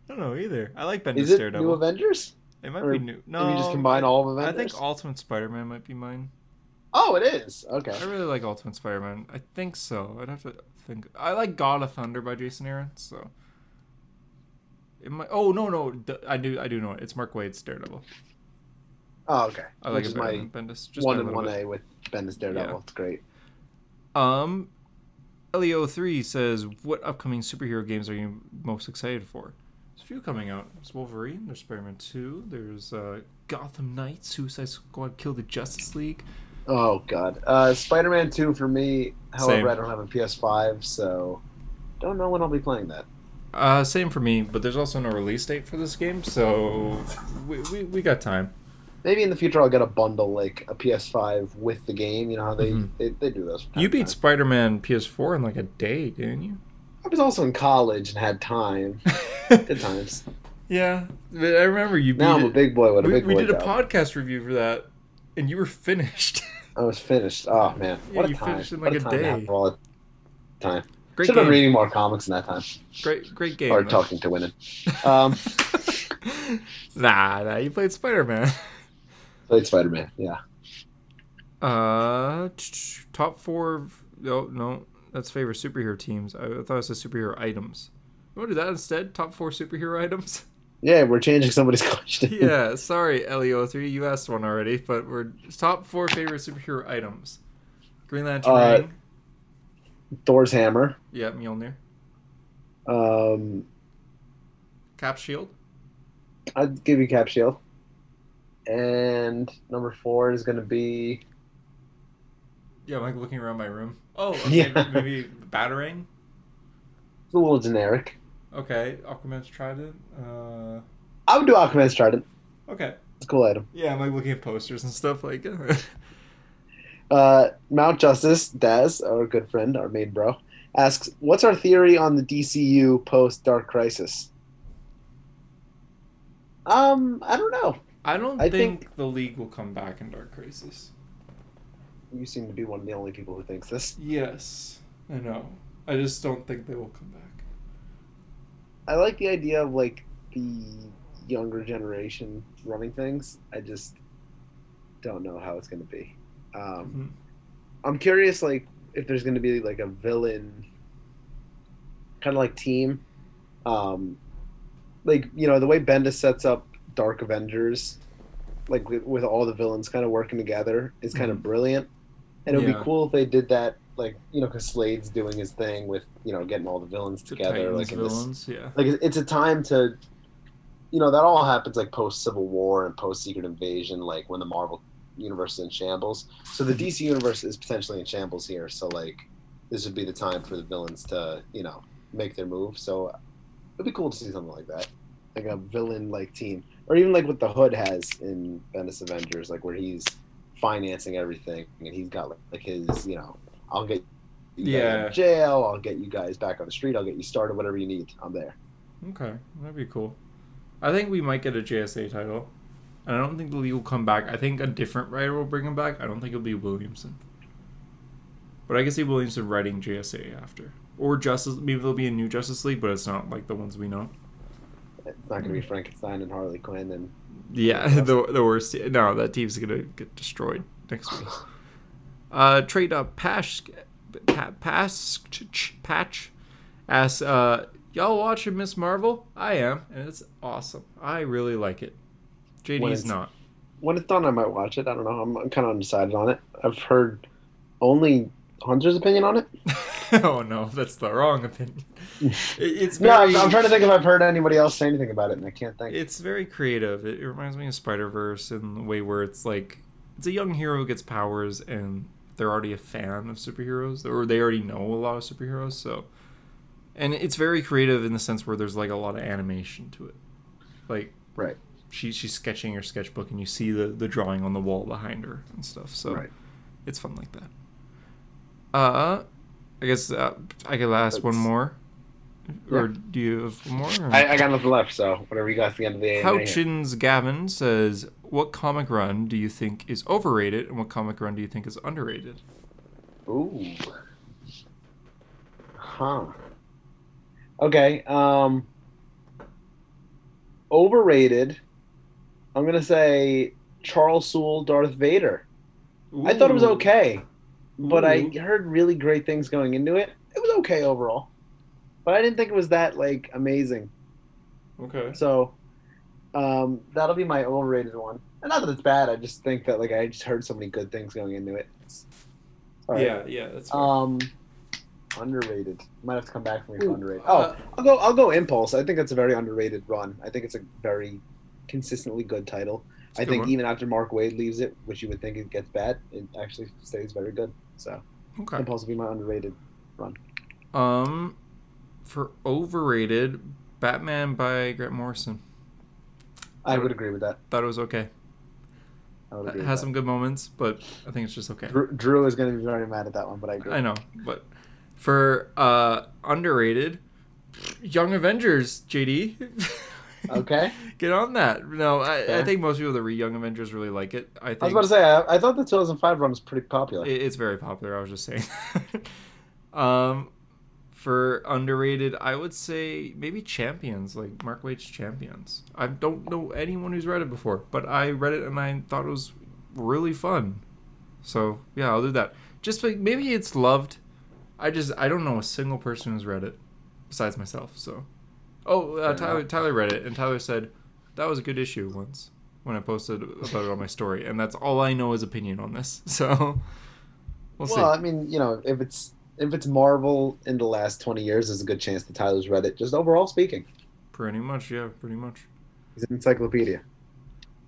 don't know either. I like Bendis Is it Daredevil. New Avengers? it might or be new. No, Maybe just combine all of Avengers. I think Ultimate Spider-Man might be mine. Oh, it is. Okay. I really like Ultimate Spider-Man. I think so. I'd have to think. I like God of Thunder by Jason Aaron. So. It might, oh no no I do I do know it. It's Mark Waid's Daredevil. Oh, okay. I like Which it is better my than Bendis. Just one and one bit. A with Bendis Daredevil. Yeah. It's great. Um, Leo3 says, What upcoming superhero games are you most excited for? There's a few coming out. There's Wolverine, there's Spider Man 2, there's uh, Gotham Knights, Suicide Squad Kill the Justice League. Oh God. Uh, Spider-Man Two for me. However, Same. I don't have a PS5, so don't know when I'll be playing that. Uh, same for me, but there's also no release date for this game, so we, we, we got time. Maybe in the future I'll get a bundle like a PS5 with the game. You know how they Mhm. they, they do time You beat. Spider Man PS4 in like a day, didn't you? I was also in college and had time. Good times. yeah, I remember you beat Now I'm a big boy with a we, big we boy We did a job. podcast review for that, and you were finished. I was finished. Oh man, Yeah, what a you time! finished in, what like, a a day. all the time. Great Should have been reading more comics in that time, Great, great game. or talking to women. Um, nah, nah, you played Spider Man. played Spider-Man. Yeah. Uh, top four. No, no, that's favorite superhero teams. I thought it was superhero items. You want to do that instead? Top four superhero items? Yeah, we're changing somebody's question. yeah, sorry, Leo3, you asked one already, but we're top four favorite superhero items. Green Lantern Uh, ring. Thor's hammer. Yeah, Mjolnir. Um, Cap shield. I'd give you Cap Shield. And number four is going to be Yeah, I'm like looking around my room. Oh, okay, Yeah. maybe battering. it's a little generic. Okay, Aquaman's trident. Uh, I would do Aquaman's Trident. okay. It's a cool item. Yeah, I'm like looking at posters and stuff like. Uh, Mount Justice, Daz, our good friend, our main bro, asks, "What's our theory on the DCU post Dark Crisis?" Um, I don't know. I don't I think, the league will come back in Dark Crisis. You seem to be one of the only people who thinks this. Yes, I know. I just don't think they will come back. I like the idea of like the younger generation running things. I just don't know how it's going to be. Um, Mhm. I'm curious, like if there's going to be like a villain, kind of like team, um, like you know the way Bendis sets up Dark Avengers, like with, with all the villains kind of working together is kind Mhm. of brilliant, and it would Yeah. be cool if they did that, like you know, because Slade's doing his thing with you know getting all the villains together, Titans like in this villains, yeah. like it's a time to you know that all happens like post civil war and post secret invasion like when the marvel universe is in shambles. So the dc universe is potentially in shambles here so like this would be the time for the villains to you know make their move. So it'd be cool to see something like that. Like a villain like team. Or even like what the hood has in Bendis avengers like where he's financing everything and he's got like, like his you know i'll get Yeah. jail i'll get you guys back on the street i'll get you started whatever you need i'm there Okay, that'd be cool. I think we might get a JSA title. And I don't think the league will come back. I think a different writer will bring him back. I don't think it'll be Williamson. But I can see Williamson writing JSA after. Or Justice maybe there'll be a new Justice League, but it's not like the ones we know. It's not going to be Frankenstein and Harley Quinn and Yeah, the the worst. No, that team's gonna get destroyed next week. Uh, trade up Pash, pa, Pass, Patch, asks, uh, y'all watching Miss Marvel? I am, and it's awesome. I really like it. JD's not. when it's done, I might watch it. I don't know. I'm, I'm kind of undecided on it. I've heard only Hunter's opinion on it. oh no, that's the wrong opinion. It- It's No, I'm, I'm trying to think if I've heard anybody else say anything about it, and I can't think. It's very creative. It, it reminds me of Spider Verse in the way where it's like it's a young hero who gets powers and they're already a fan of superheroes or they already know a lot of superheroes. So, and it's very creative in the sense where there's like a lot of animation to it. Like Right. she she's sketching her sketchbook and you see the the drawing on the wall behind her and stuff. So Right. it's fun like that. Uh, I guess uh, I could ask one more. Or Yeah. do you have more? I, I got nothing left, so whatever you got at the end of the. Houchins Gavin says, "What comic run do you think is overrated, and what comic run do you think is underrated?" Ooh. Huh. Okay. Um. Overrated. I'm gonna say Charles Soule, Darth Vader. I thought it was okay, but I heard really great things going into it. It was okay overall, but I didn't think it was that like amazing. Okay. So, um, that'll be my overrated one. And not that it's bad. I just think that like I just heard so many good things going into it. It's, it's. Yeah, yeah, that's. fair. Um, underrated. Might have to come back from me for Ooh, underrated. uh, oh, I'll go. I'll go Impulse. I think that's a very underrated run. I think it's a very consistently good title. I good think one. even after Mark Waid leaves it, which you would think it gets bad, it actually stays very good. So okay. Impulse would be my underrated. Run. Um, for overrated, Batman by Grant Morrison. I would agree with that. Thought it was okay. It has some good moments, but I think it's just okay. Drew, Drew is going to be very mad at that one, but I agree. I know, but for uh underrated, Young Avengers, JD. Okay. Get on that. No, I, I think most people that read Young Avengers really like it. I think I was about to say, I, I thought the 2005 run was pretty popular. It- It's very popular. I was just saying. um, for underrated, I would say maybe Champions, like Mark Waid's Champions. I don't know anyone who's read it before, but I read it and I thought it was really fun. So yeah, I'll do that. Just like maybe it's loved. I just I don't know a single person who's read it besides myself. So, oh, uh, Tyler. Tyler read it and Tyler said that was a good issue once when I posted about it on my story, and that's all I know is opinion on this. So we'll see. well, I mean, you know, if it's if it's Marvel in the last 20 years, there's a good chance that Tyler's read it. Just overall speaking, Pretty much, yeah, pretty much. he's an encyclopedia.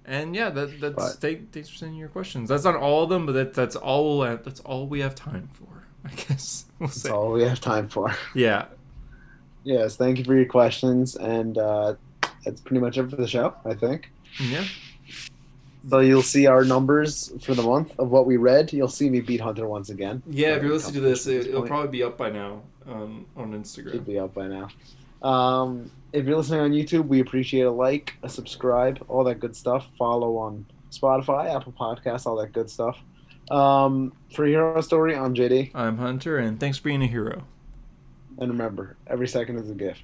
And yeah, that that's But- thank, thanks for sending your questions. That's not all of them, but that that's all we'll have, that's all we have time for. I guess we'll That's say. all we have time for. Yeah, Yes, thank you for your questions, and uh, that's pretty much it for the show. I think. yeah. So you'll see our numbers for the month of what we read. You'll see me beat Hunter once again. Yeah, if you're listening to this, it, it'll probably be up by now um, on Instagram. be up by now. Um, if you're listening on YouTube, we appreciate a like, a subscribe, all that good stuff. Follow on Spotify, Apple Podcasts, all that good stuff. Um, for Hero Story, I'm JD, I'm Hunter, and thanks for being a hero. and remember, every second is a gift.